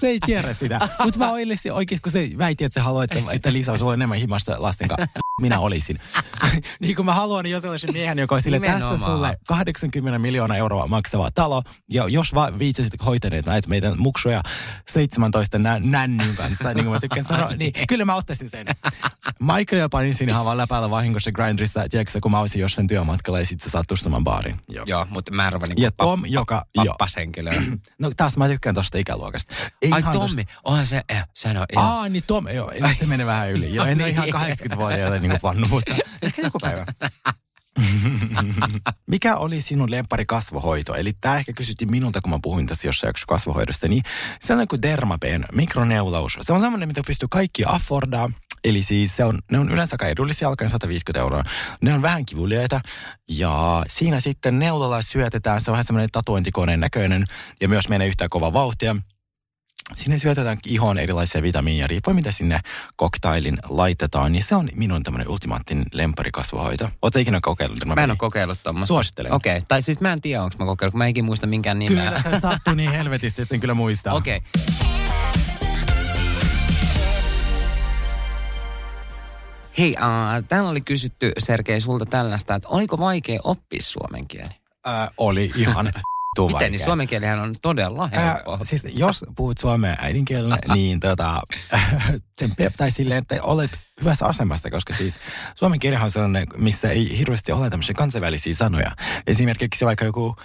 se ei tiedä sitä. Mutta mä olisin oikein, kun se väitti, että se haluaa, että, että Lisa on enemmän himasta lasten kanssa. Minä olisin. niin kuin mä haluan jo sellaisen miehen, joka on sille, tässä sulle 80 miljoonaa euroa maksava talo. Ja jos vaan viitsisit hoitaneet näitä meidän muksuja 17 nä- nännyn kanssa, niin kuin mä tykkään sanoa, niin kyllä mä ottaisin sen. Michael panin siinä ihan vaan läpällä vahingossa grindrissa, tiedätkö, kun mä olisin jossain työmatkalla ja sitten se saattu saman baarin. Joo. Joo, mutta mä arvan niin Ja Tom, pa- joka... Pappashenkilö. no taas mä tykkään tosta ikäluokasta. Ei Ai Tommi, tosta... onhan se, eh, sehän on ihan... Aa, niin Tom, joo, se menee vähän yli. Joo, en ole ihan 80-vuotiaille niin kuin pannu, mutta ehkä joku päivä. Mikä oli sinun lempari kasvohoito? Eli tämä ehkä kysyttiin minulta, kun mä puhuin tässä jossain jaksossa kasvohoidosta. Niin sellainen kuin Dermapen, mikroneulaus. Se on semmoinen, mitä pystyy kaikki affordaa. Eli siis se on, ne on yleensä aika edullisia, alkaen 150 euroa. Ne on vähän kivuliaita ja siinä sitten neulalla syötetään, se on vähän semmoinen tatuointikoneen näköinen ja myös menee yhtä kova vauhtia. Sinne syötetään ihoon erilaisia vitamiineja, riippuen mitä sinne koktailin laitetaan, niin se on minun tämmöinen ultimaattinen lemparikasvohoito. Oletko ikinä kokeillut? Mä en ole kokeillut tuommoista. Suosittelen. Okei, okay. tai siis mä en tiedä, onko mä kokeillut, kun mä enkin muista minkään nimeä. Kyllä se sattuu niin helvetisti, että sen kyllä muistaa. Okei. Okay. Hei, uh, täällä oli kysytty Sergei sulta tällaista, että oliko vaikea oppia suomen kieli? Äh, oli ihan Miten, niin suomen kielihän on todella helppo. Äh, siis jos puhut suomea äidinkielenä, niin tota, sen tai silleen, että olet hyvässä asemasta, koska siis suomen kielihän on sellainen, missä ei hirveästi ole tämmöisiä kansainvälisiä sanoja. Esimerkiksi vaikka joku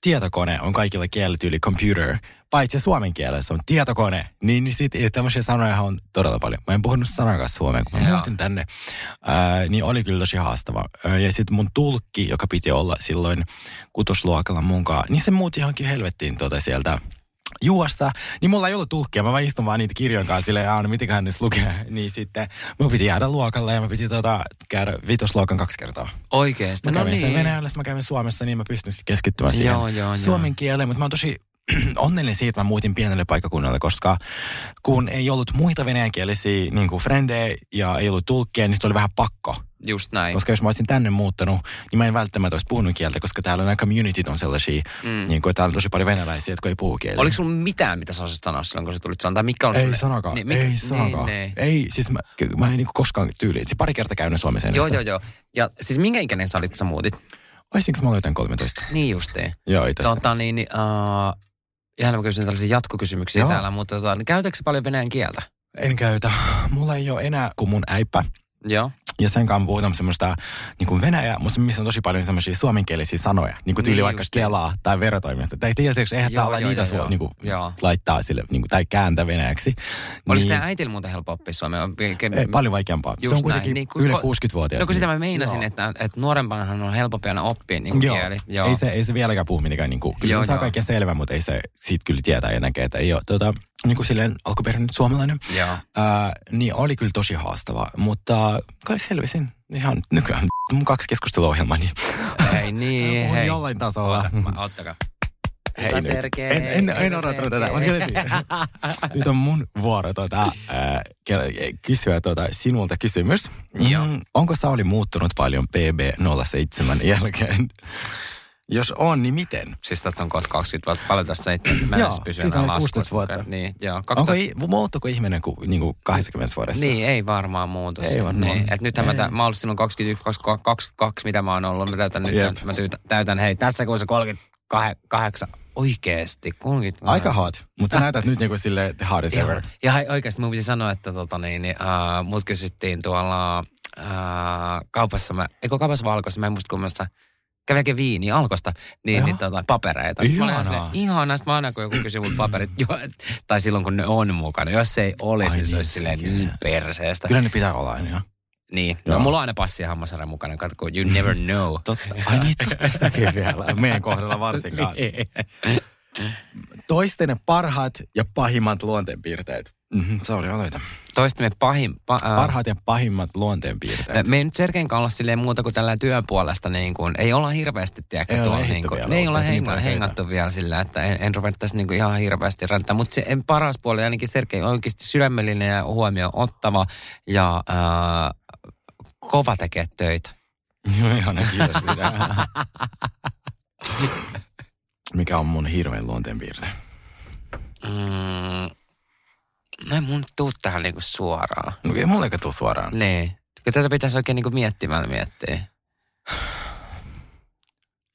tietokone on kaikilla kielityyli computer, paitsi suomen kielessä on tietokone, niin, niin sitten tämmöisiä sanoja on todella paljon. Mä en puhunut sanakaan suomeen, kun mä muutin tänne, ää, niin oli kyllä tosi haastava. Ja sitten mun tulkki, joka piti olla silloin kutosluokalla munkaan, niin se muutti johonkin helvettiin tuota sieltä juosta, niin mulla ei ollut tulkkia. Mä vaan istun vaan niitä kirjojen kanssa silleen, aah, no mitenköhän ne lukee. Niin sitten mun piti jäädä luokalle ja mä piti tota, käydä vitosluokan kaksi kertaa. Oikeesti? Mä No kävin niin. sen Venäjällä, mä kävin Suomessa, niin mä pystyn sitten keskittymään siihen Joo, joo, joo. suomen kieleen. Mutta mä oon tosi onnellinen siitä, että mä muutin pienelle paikkakunnalle, koska kun ei ollut muita venäjänkielisiä niin kuin frendejä ja ei ollut tulkkia, niin se oli vähän pakko. Just näin. Koska jos mä olisin tänne muuttanut, niin mä en välttämättä olisi puhunut kieltä, koska täällä nämä communityt on sellaisia, mm. niin kuin, täällä on tosi paljon venäläisiä, jotka ei puhu kieltä. Oliko sulla mitään, mitä sä osasit sanoa silloin, kun sä tulit sanoa? Tai mikä on Ei sulle? sanakaan, Niin, niin, mikä- ei sanakaan. Niin, niin. Ei, siis mä, mä en niinku koskaan tyyliin. Siis pari kertaa käynyt Suomessa Joo, joo, joo. Ja siis minkä ikäinen sä olit, kun sä muutit? Olisinko mä jotain 13? Niin justiin. Joo, tässä. Tota niin, niin uh, ihan mä kysyn tällaisia jatkokysymyksiä Joo. täällä, mutta tota, niin käytätkö paljon venäjän kieltä? En käytä. Mulla ei ole enää kuin mun äipä. Joo. Ja sen kanssa puhutaan semmoista niin kuin Venäjä, mutta missä on tosi paljon semmoisia suomenkielisiä sanoja. Niin kuin tyyli Niin vaikka justiin. Kelaa tai verotoimista. Tai tiedätkö, eihän Joo, saa olla joo, niitä joo, joo. niin kuin, Joo. laittaa sille, niin kuin, tai kääntää venäjäksi. Oliko niin, teidän äitillä muuten helppo oppia suomea? ei, paljon vaikeampaa. Just se on näin. kuitenkin Niin, kun- yli ko- 60-vuotias. No kun sitä niin- mä meinasin, Joo. että, että nuorempanahan on helpompi aina oppia niin kuin Joo. kieli. Ei, se, ei se vieläkään puhu mitenkään, niin kuin, kyllä Joo, se saa joo. kaikkea selvä, mutta ei se siitä kyllä tietää ja näkee, että ei ole tota, niin kuin silleen alkuperäinen suomalainen. Joo. Ää, niin oli kyllä tosi haastava, mutta kai selvisin ihan nykyään. Mun kaksi keskusteluohjelmaa, niin Hei niin, puhun hei. jollain tasolla. Mä- Ottakaa. Hei nyt. Sergei, En, en, en ota odottanut tätä. Kyllä- Nyt on mun vuoro ää, ke- kysyä tota, sinulta kysymys. Mm, onko Sauli muuttunut paljon PB07 jälkeen? Jos on, niin miten? Siis tästä on kohta 20 vuotta. Paljon tästä seitsemän. Mä en edes pysy siitä enää on 16 laskussa. vuotta. Niin, joo. Onko, 2000... i- muuttuuko ihminen kuin, niin kuin 80 vuodessa? Niin, ei varmaan muutu. Ei se. varmaan. Niin. Et nythän mä, Ei. tä, mä oon ollut silloin 21, 22, 22, mitä mä oon ollut. Mä täytän nyt, Jep. mä tyytä, täytän, hei, tässä kuussa 38. Oikeesti, 30. Aika hot, mutta sä näytät nyt niin kuin silleen the hottest Joo. ever. Ja hei, oikeasti mun piti sanoa, että tota, niin, uh, mut kysyttiin tuolla uh, kaupassa, mä, eikö kaupassa vai alkossa, mä en muista kummasta, käviäkin viini alkosta, niin, niin tota, papereita. Sitten mä olin Ihanaa. ihanaa. Sitten mä aina kun joku kysyy mut paperit, jo, tai silloin kun ne on mukana, jos se ei olisi, niin se niin, olisi silleen sekin. niin perseestä. Kyllä ne pitää olla aina, joo. Niin, no, Joo. mulla on aina passi ja hammasharja mukana, kato, kun you never know. Totta. Ai niin, totta säkin vielä. Meidän kohdalla varsinkaan. Toistenne parhaat ja pahimmat luonteenpiirteet. Mm-hmm, Sauli, aloita. Toistamme pahin... Pa, Parhaat ja pahimmat luonteenpiirteet. Me ei nyt Sergein kanssa olla silleen muuta kuin tällä työn puolesta, niin kuin, ei olla hirveästi, tiedätkö, Ei olla tuolla, niin kuin, vielä, ei olla paljon hengattu vielä sillä, että en, en ruvettaisi niin kuin ihan hirveästi ränttää. Mutta se en paras puoli, ainakin Sergei on oikeasti sydämellinen ja huomioon ottava ja ää, kova tekee töitä. Joo, ihana, kiitos. Minä. Mikä on mun hirveän luonteenpiirte? Mm, no ei mun tuu tähän niin kuin suoraan. No ei mulle tuu suoraan. Niin. Kun tätä pitäisi oikein niin kuin miettimällä miettiä.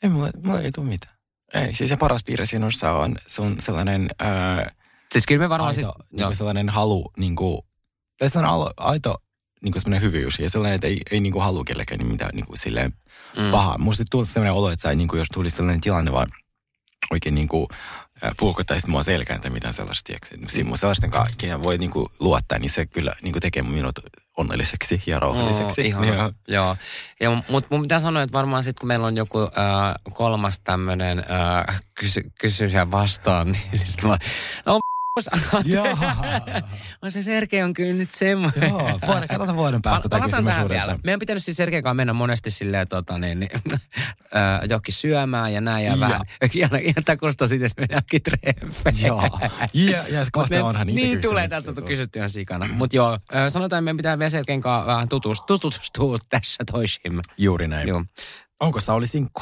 Ei mulle, mulle ei tuu mitään. Ei, siis se paras piirre sinussa on, se on sellainen ää, Siis kyllä me varmaan aito, sit, niin joo. kuin sellainen halu, niin kuin, tai sellainen alo, aito niin kuin sellainen hyvyys ja sellainen, että ei, ei niin kuin halua kellekään niin mitään niin kuin silleen Mm. pahaa. Musta tuli sellainen olo, että sä, niin kuin, jos tulisi sellainen tilanne vaan oikein niin kuin, pulkottaisit mua selkään tai mitään sellaista. tiedätkö? Siinä sellaisten kanssa, kehen voi niin kuin, luottaa, niin se kyllä niin kuin, tekee minut onnelliseksi ja rauhalliseksi. Oh, ihana. Joo. Joo. Ja, mutta mun pitää sanoa, että varmaan sitten kun meillä on joku äh, kolmas tämmöinen äh, kysy, kysy ja vastaan, niin sitten mä, no. On se Sergei on kyllä nyt semmoinen. Joo, vuoden, katsotaan vuoden päästä tämä Palataan kysymys tähän vielä. Meidän pitänyt siis Sergein kanssa mennä monesti silleen, tota, niin, niin, äh, johonkin syömään ja näin ja Ja. vähän. Ja, ja tämä kuulostaa siitä, että mennään johonkin treffeihin. Joo. Ja, ja se kohta me- onhan niitä Niin kysymyksiä tulee, täältä on kysytty ihan sikana. Mutta joo, ö, sanotaan, että meidän pitää vielä Sergein kanssa vähän tutustua, tutustua tässä toisiimme. Juuri näin. Joo. Onko Sauli sinkku?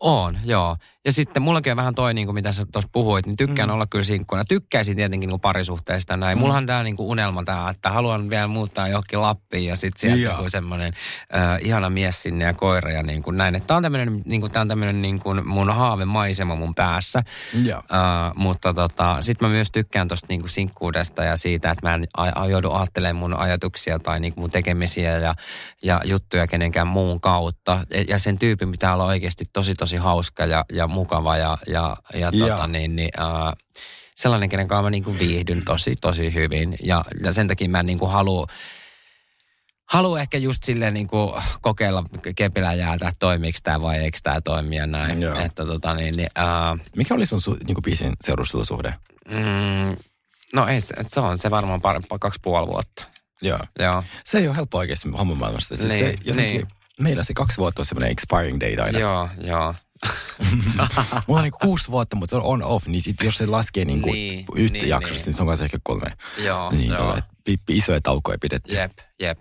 On, joo. Ja sitten mullakin on vähän toi, niin kuin mitä sä tuossa puhuit, niin tykkään mm. olla kyllä sinkkuna. Tykkäisin tietenkin niin parisuhteista näin. Mm. Mullahan tämä niin unelma tämä, että haluan vielä muuttaa johonkin Lappiin ja sitten sieltä Joo. joku semmoinen äh, ihana mies sinne ja koira ja niin kuin näin. Tämä on tämmöinen niin kuin, tää on tämmöinen niin kuin mun haavemaisema mun päässä. Uh, mutta tota, sitten mä myös tykkään tuosta niinku sinkkuudesta ja siitä, että mä en a- joudu ajattelemaan mun ajatuksia tai niinku mun tekemisiä ja, ja juttuja kenenkään muun kautta. Ja- Ja sen tyypin pitää olla oikeasti tosi tosi hauska ja, ja mukava ja, ja, ja Joo. tota, niin, niin, uh, sellainen, kenen kanssa mä niin kuin viihdyn tosi, tosi hyvin. Ja, ja sen takia mä niin kuin halua, halua ehkä just silleen niin kuin kokeilla kepillä jäätä, että toimiiko tämä vai eikö tämä toimi ja näin. Joo. Että tota niin, niin uh, Mikä oli sun su, niin biisin seurustelusuhde? mm, no ei, se, se on se varmaan par, kaksi puoli vuotta. Joo. Joo, Se ei ole helppo oikeasti hommamaailmasta. Siis Niin, se, jotenkin, niin. Meillä se kaksi vuotta on semmoinen expiring date aina. joo, joo. Mulla on niin kuusi vuotta, mutta se on on-off, niin sit jos se laskee niin kuin Niin, yhtä niin, jaksosta, niin. niin se on kanssa ehkä kolme. Joo, niin, joo. pi- isoja taukoja pidetty. Jep, jep.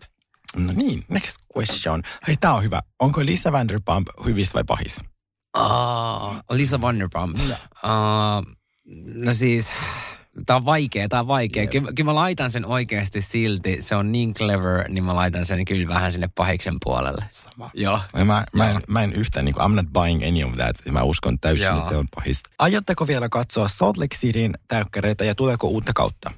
No niin, next question. Hei, tää on hyvä. Onko Lisa Vanderpump hyvis vai pahis? Ah, Lisa Vanderpump. Ah, no siis, tää on vaikea, tää on vaikea. Jep. Kyllä, kyllä mä laitan sen oikeasti silti. Se on niin clever, niin mä laitan sen kyllä vähän sinne pahiksen puolelle. Sama. Joo. Ja Mä, mä, en, mä en yhtään, niin kuin, I'm not buying any of that. Mä uskon täysin, Joo. että se on pahis. Aiotteko vielä katsoa Salt Lake Cityn täykkäreitä ja tuleeko uutta kautta?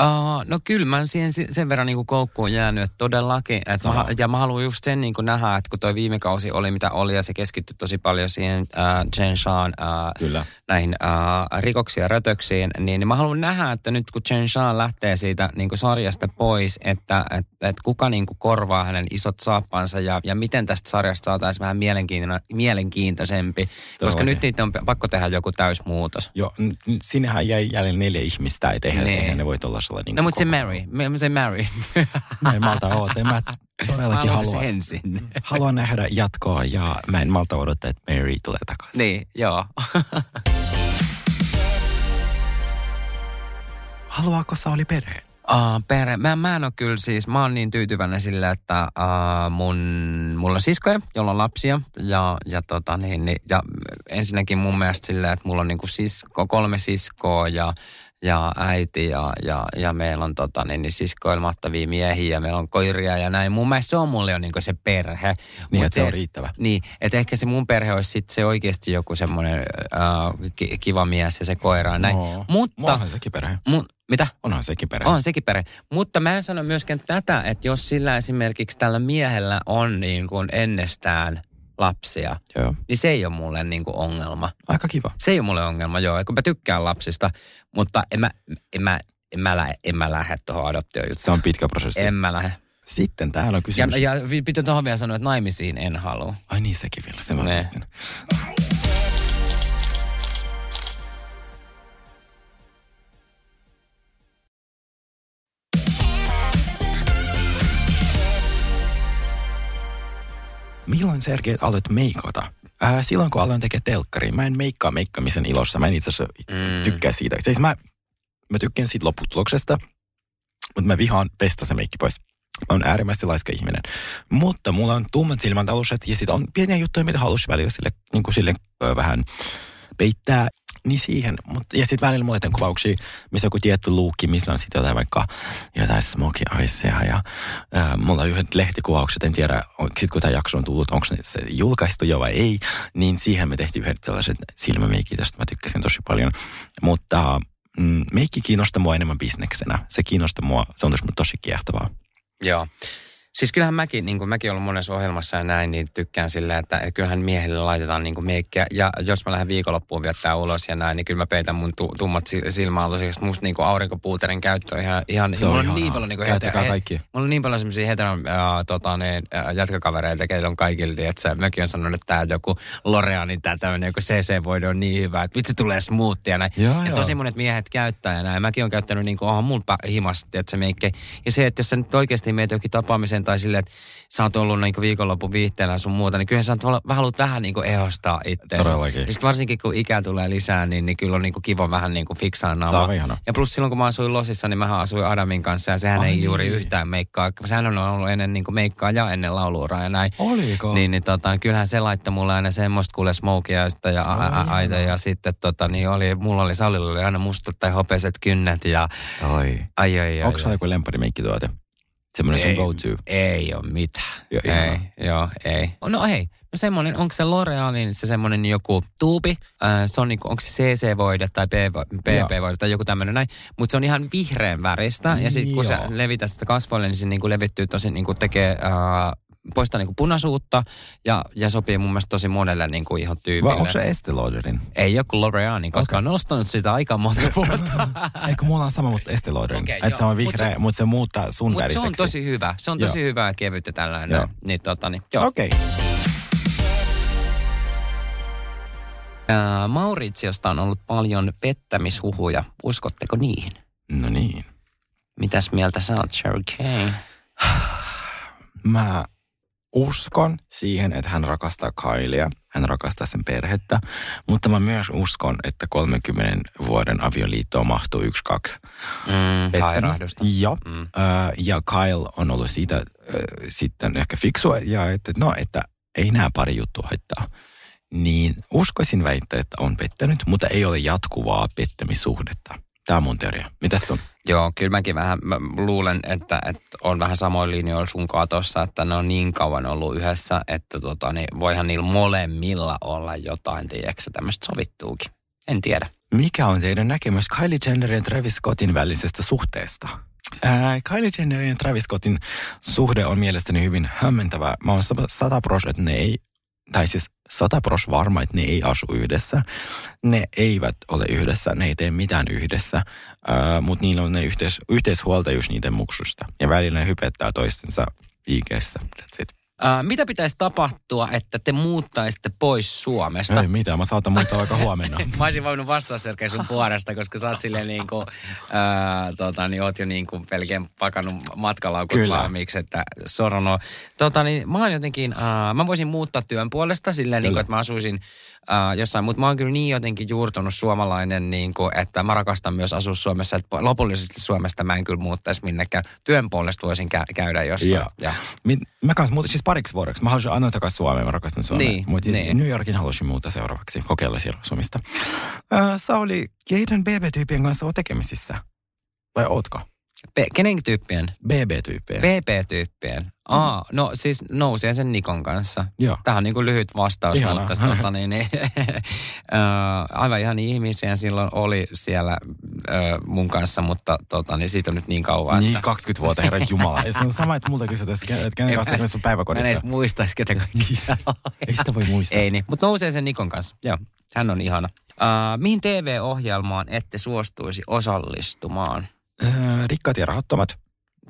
Uh, no kyllä mä siihen si- sen verran niin koukkuun jäänyt, että todellakin. Et mä, ja mä haluan just sen niin nähdä, että kun toi viime kausi oli mitä oli ja se keskittyi tosi paljon siihen uh, Jen Shaan uh, Kyllä. näihin uh, rikoksiin ja rötöksiin, niin, niin mä haluan nähdä, että nyt kun Chen Shaan lähtee siitä niin kuin sarjasta pois, että et, et kuka niin kuin korvaa hänen isot saappansa ja, ja miten tästä sarjasta saataisiin vähän mielenkiintoisempi. Koska Todellakin. nyt niitä on pakko tehdä joku täysmuutos. Joo, sinnehän jäi jäljellä neljä ihmistä, et eihän, Niin. eihän ne voi olla sellainen. Niin No mutta se Mary, me- se Mary. Mä en malta odottaa. Mä todellakin Haluanko haluan, sen sinne? haluan nähdä jatkoa ja mä en malta odottaa, että Mary tulee takaisin. niin, joo. Haluaako Sauli perheen? Uh, perhe. Mä, mä en ole kyllä siis, mä oon niin tyytyväinen sille, että uh, mun, mulla on siskoja, jolla on lapsia. Ja, ja, tota, niin, niin, ja ensinnäkin mun mielestä silleen, että mulla on niinku sisko, kolme siskoa ja, ja äiti ja, ja, ja meillä on tota, niin, niin siskoilla mahtavia miehiä ja meillä on koiria ja näin. Mun mielestä se on mulle jo niinku se perhe. Niin, että se on riittävä. Niin, että ehkä se mun perhe olisi sitten se oikeasti joku semmoinen uh, ki, kiva mies ja se koira ja näin. Oo. Mutta, Onhan sekin perhe. mu, mitä? Onhan sekin perhe. On sekin perhe. Mutta mä en sano myöskään tätä, että jos sillä esimerkiksi tällä miehellä on niin kuin ennestään lapsia, Joo. niin se ei ole mulle niin kuin ongelma. Aika kiva. Se ei ole mulle ongelma, joo. Kun mä tykkään lapsista, mutta en mä, en mä, en mä, lähe, en mä lähde tuohon adoptiojuttuun. Se on pitkä prosessi. En mä lähde. Sitten täällä on Ja, kysymys. ja vi- pitää tuohon vielä sanoa, että naimisiin en halua. Ai niin, sekin vielä. Se mä Milloin Sergei aloit meikata? Äh, silloin kun aloin tekemään telkkari. Mä en meikkaa meikkaamisen ilossa. Mä en itse asiassa Mm. tykkää siitä. Siis mä, mä tykkään siitä lopputuloksesta, mutta mä vihaan pestä se meikki pois. Mä oon äärimmäisesti laiska ihminen. Mutta mulla on tummat silmät aluset ja sit on pieniä juttuja, mitä halusi välillä sille, niin kuin sille ö, vähän peittää. Niin siihen. Mut, ja sitten välillä on kuvauksia, missä joku tietty luukki, missä on sitten jotain vaikka jotain smoky icea. Ja ää, mulla on yhdet lehtikuvaukset, en tiedä, sitten kun tämä jakso on tullut, onko se julkaistu jo vai ei. Niin siihen me tehtiin yhdet sellaiset silmämeikit, josta mä tykkäsin tosi paljon. Mutta mm, meikki kiinnostaa mua enemmän bisneksenä. Se kiinnostaa mua, se on tosi kiehtovaa. Joo. Siis kyllähän mäkin, niin kuin mäkin ollut monessa ohjelmassa ja näin, niin tykkään sillä, että kyllähän miehille laitetaan niin kuin meikkiä. Ja jos mä lähden viikonloppuun viettää ulos ja näin, niin kyllä mä peitän mun tu- tummat si- silmäaluseksi. Musta niin kuin aurinkopuuterin käyttö on ihan, ihan Se on mulla on niin paljon niin kuin Käyttäkää kaikki. Mulla on niin paljon semmoisia heteron äh, tota, niin, äh, jätkäkavereita, keillä on kaikilta, että mäkin on sanonut, että tämä joku L'Orealin tämä tämmöinen joku CC-voide on niin hyvä, että vitsi tulee smoothia ja näin. Joo, ja joo. tosi monet miehet käyttää ja näin. Mäkin on käyttänyt niin kuin, onhan mulla himasta, että se meikki. Ja se, että jos sä nyt oikeasti meet jokin tapaamisen tai silleen, että sä oot ollut niin kuin viikonlopun viihteellä sun muuta, niin kyllä sä oot vähän haluat vähän niin ehostaa itseäsi. Todellakin. Ja sit varsinkin kun ikää tulee lisää, niin, niin kyllä on niin kiva vähän niin fiksaa naamaa. Ja plus silloin, kun mä asuin Losissa, niin mä asuin Adamin kanssa ja sehän Ai ei niin. juuri yhtään meikkaa. Sehän on ollut ennen niin meikkaa ja ennen lauluuraa ja näin. Oliko? Niin, niin tota, kyllähän se laittoi mulle aina semmoista kuule smokea ja, a- a- aita ja sitten tota, niin oli, mulla oli Salilla oli aina mustat tai hopeiset kynnet ja Oi. ai ai ai. Onko ai. se joku lemparimenkkituote? Semmoinen sun Ei. go-to. Ei ole mitään. Jo, ei, joo, ei. No hei, no semmoinen, onko se L'Orealin se semmoinen joku tuubi, äh, se on niinku, onko se CC-voide tai PP-voide tai joku tämmöinen näin, mutta se on ihan vihreän väristä ja sitten kun Joo. levität sitä kasvoille, niin se niinku levittyy tosi, niinku tekee äh, poistaa niin kuin punaisuutta ja, ja sopii mun mielestä tosi monelle niin kuin ihan Vai tyypille. onko se Estee Lauderin? Ei ole kuin L'Oreal, koska okay. on ostanut sitä aika monta vuotta. Eikö mulla on sama, mutta Estee Lauderin. Okay, että se on Mut vihreä, se- mutta se muuttaa sun Mutta se on tosi hyvä. Se on tosi Joo. hyvää kevyttä tällainen. Joo. Niin, tota, niin, joo. Okei. Okay. Mauritsiosta on ollut paljon pettämishuhuja. Uskotteko niihin? No niin. Mitäs mieltä sä oot, Sherry Kane? Mä uskon siihen, että hän rakastaa Kailia, hän rakastaa sen perhettä, mutta mä myös uskon, että 30 vuoden avioliittoon mahtuu yksi, kaksi. Mm, hairahdusta. Joo. Mm. Ja Kyle on ollut siitä äh, sitten ehkä fiksua ja että no, että ei nämä pari juttua haittaa. Niin uskoisin väittää, että on pettänyt, mutta ei ole jatkuvaa pettämissuhdetta. Tämä on mun teoria. Mitäs sun? Joo, kyllä mäkin vähän mä luulen, että, että on vähän samoin linjoilla sunkaan tuossa, että ne on niin kauan ollut yhdessä, että tota, niin voihan niillä molemmilla olla jotain, tiedätkö, tämmöistä sovittuukin. En tiedä. Mikä on teidän näkemys Kylie Jennerin ja Travis Scottin välisestä suhteesta? Ää, Kylie Jennerin ja Travis Scottin suhde on mielestäni hyvin hämmentävä. Mä oon sata pros, että ne ei, tai siis sata pros varma, että ne ei asu yhdessä. Ne eivät ole yhdessä, ne ei tee mitään yhdessä, mutta niillä on ne yhteis, yhteishuoltajuus niiden muksusta. Ja välillä ne hypettää toistensa IGssä. That's it. Ää, mitä pitäisi tapahtua, että te muuttaisitte pois Suomesta? Ei mitään, mä saatan muuttaa vaikka huomenna. Mä olisin voinut vastata Sergei sun puolesta, koska sä oot silleen niin kuin, ää, tota, niin oot jo niin kuin pelkään pakannut matkalaukut Kyllä. valmiiksi, että sorono. Tota, niin, mä oon jotenkin, ää, mä voisin muuttaa työn puolesta silleen, niin kuin, että mä asuisin ää, jossain, mutta mä oon kyllä niin jotenkin juurtunut suomalainen, niin kuin, että mä rakastan myös asua Suomessa, että lopullisesti Suomesta mä en kyllä muuttaisi minnekään. Työn puolesta voisin kä- käydä jossain. Joo. Ja. Mit, mä kanssa muutin siis pariksi vuodeksi. Mä haluaisin aina takaisin Suomeen, mä rakastan Suomea. Niin, Mutta siis niin. New Yorkin haluaisin muuttaa seuraavaksi, kokeilla siellä asumista. Äh, Sauli, keiden BB-tyyppien kanssa on tekemisissä? Vai ootko? Pe- kenen tyyppien? BB-tyyppien. PP-tyyppien. Aa, no siis nousi sen Nikon kanssa. Joo. Tämä on niin kuin lyhyt vastaus, Ihanaa. mutta tota, niin, niin, aivan ihan ihmisiä silloin oli siellä mun kanssa, mutta tota, niin siitä on nyt niin kauan, Niin, että 20 vuotta, herra Jumala. Ja se on sama, että multa kysytään, että kenen Ei kanssa mä tekemään sun mä en päiväkodista. edes muistaisi, ketä kaikki oli. Ei sitä voi muistaa. Ei niin, mutta nousee sen Nikon kanssa. Joo, hän on ihana. Uh, mihin TV-ohjelmaan ette suostuisi osallistumaan? Äh, rikkaat ja rahattomat.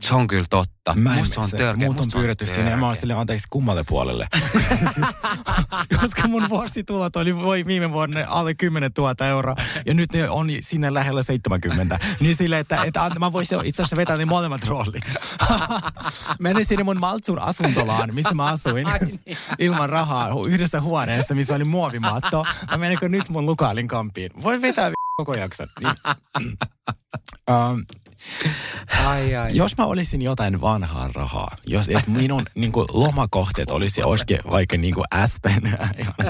Se on kyllä totta. Mä Musta se on törkeä. Mut on pyydetty sinne ja mä oon silleen anteeksi kummalle puolelle. Koska mun vuositulot oli voi viime vuonna alle 10 000 euroa ja nyt ne on sinne lähellä 70. Niin silleen, että, että mä voisin itse asiassa vetää ne molemmat roolit. Menin sinne mun Maltsun asuntolaan, missä mä asuin, niin. ilman rahaa yhdessä huoneessa, missä oli muovimatto. Mä menikö nyt mun Lukaalin kampiin? Voi vetää koko jakson. Niin. Um, Ai, ai. jos mä olisin jotain vanhaa rahaa, jos et minun niin kuin, lomakohteet olisi oske, vaikka niin kuin Aspen.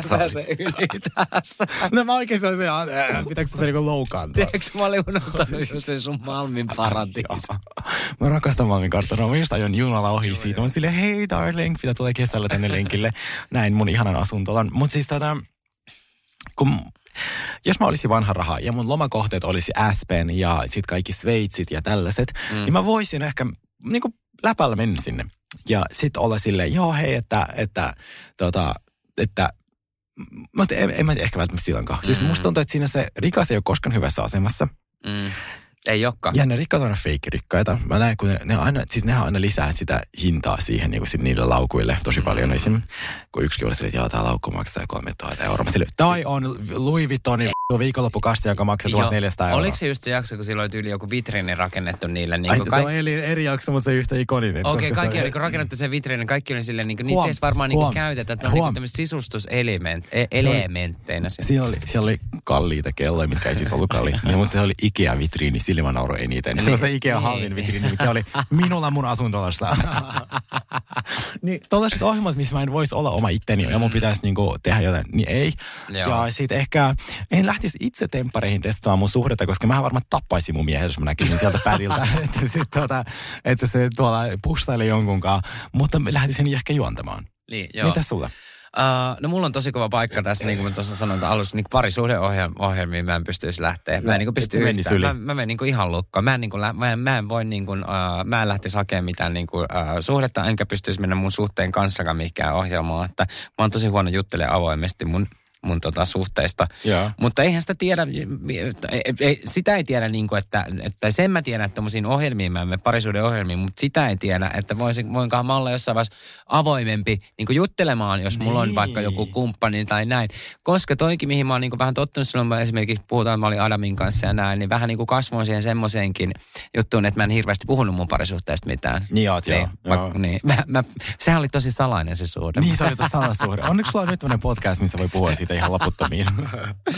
Sä se yli tässä. no mä oikeasti olisin, äh, pitääkö se niin loukkaantua? Tiedätkö, mä olin unohtanut jo sen sun Malmin paratiisi. Mä rakastan Malmin kartanoa. Mä just ajon junalla ohi siitä. Mä silleen, hei darling, pitää tulee kesällä tänne lenkille. Näin mun ihanan asuntolan. Mutta siis tota, kun jos mä olisin vanha raha ja mun lomakohteet olisi Aspen ja sit kaikki Sveitsit ja tällaiset, mm. niin mä voisin ehkä niinku läpällä mennä sinne. Ja sit olla silleen, joo hei, että, että, tota, että mutta en, en mä ehkä välttämättä silloinkaan. Mm. Siis musta tuntuu, että siinä se rikas ei ole koskaan hyvässä asemassa. Mm. Ei olekaan. Ja ne rikkaat on fake-rikkaita. Mä näen, kun ne, ne aina, siis nehän aina lisää sitä hintaa siihen niin kuin sit niille laukuille tosi paljon. Esim. Kun yksikin oli että joo, tää laukku maksaa 3000 euroa. Mä silleen, toi on Louis Vuittonin v- viikonloppukasti, joka maksaa 1400 euroa. Oliko se just se jakso, kun silloin oli tyyli joku vitriini rakennettu niille? Niin Ai, kuin se on eri, eri jakso, mutta se yhtä ikoninen. Okei, se kaikki oli kun rakennettu se vitriini, kaikki oli silleen, niin kuin, niitä ei varmaan niin kuin huom, käytetä, että ne on niin sisustuselementteinä. siinä. Siellä oli, siellä oli kalliita kelloja, mitkä ei siis ollut kalliita, niin, mutta se oli Ikea-vitriini, sillä mä nauroin eniten. Se on se Ikea Niin. halvin vitriini, mikä oli minulla mun asuntolassa. niin tollaiset ohjelmat, missä mä en voisi olla oma itteni ja mun pitäisi niinku tehdä jotain, niin ei. Joo. Ja sit ehkä en lähtisi itse temppareihin testaamaan mun suhdetta, koska mä varmaan tappaisin mun miehen, jos mä näkisin sieltä pädiltä, että, sit, tota, että se tuolla pussailee jonkunkaan. Mutta lähtisin ehkä juontamaan. Niin, joo. Mitä sulla? Uh, no mulla on tosi kova paikka tässä, niin kuin mä tuossa sanoin alussa, niin parisuhdeohjelmiin mä en pystyisi lähteä. Mä en niin pysty se menisi yli. Mä, mä menen niin kuin ihan lukkoon. Mä en, niin kuin, mä en, mä en voi niin kuin, uh, mä en lähtisi hakemaan mitään niin kuin, uh, suhdetta, enkä pystyisi mennä mun suhteen kanssakaan mihinkään ohjelmaan. Että mä oon tosi huono juttelemaan avoimesti mun mun tota, suhteista. Joo. Mutta eihän sitä tiedä, sitä ei tiedä, niin kuin, että, että sen mä tiedän, että tuommoisiin ohjelmiin, mä menen parisuuden ohjelmiin, mutta sitä ei tiedä, että voisin, voinkohan mä olla jossain vaiheessa avoimempi niin kuin juttelemaan, jos mulla on Niin. vaikka joku kumppani tai näin. Koska toikin, mihin mä oon niin kuin vähän tottunut silloin, mä esimerkiksi puhutaan, mä olin Adamin kanssa ja näin, niin vähän niin kuin kasvoin siihen semmoiseenkin juttuun, että mä en hirveästi puhunut mun parisuhteesta mitään. Niin oot, joo. Niin, joo. vaikka, niin. Mä, mä, sehän oli tosi salainen se suhde. Niin, se oli tuossa salasuhde. Onneksi sulla on nyt tämmöinen podcast, missä voi puhua siitä ihan loputtomiin.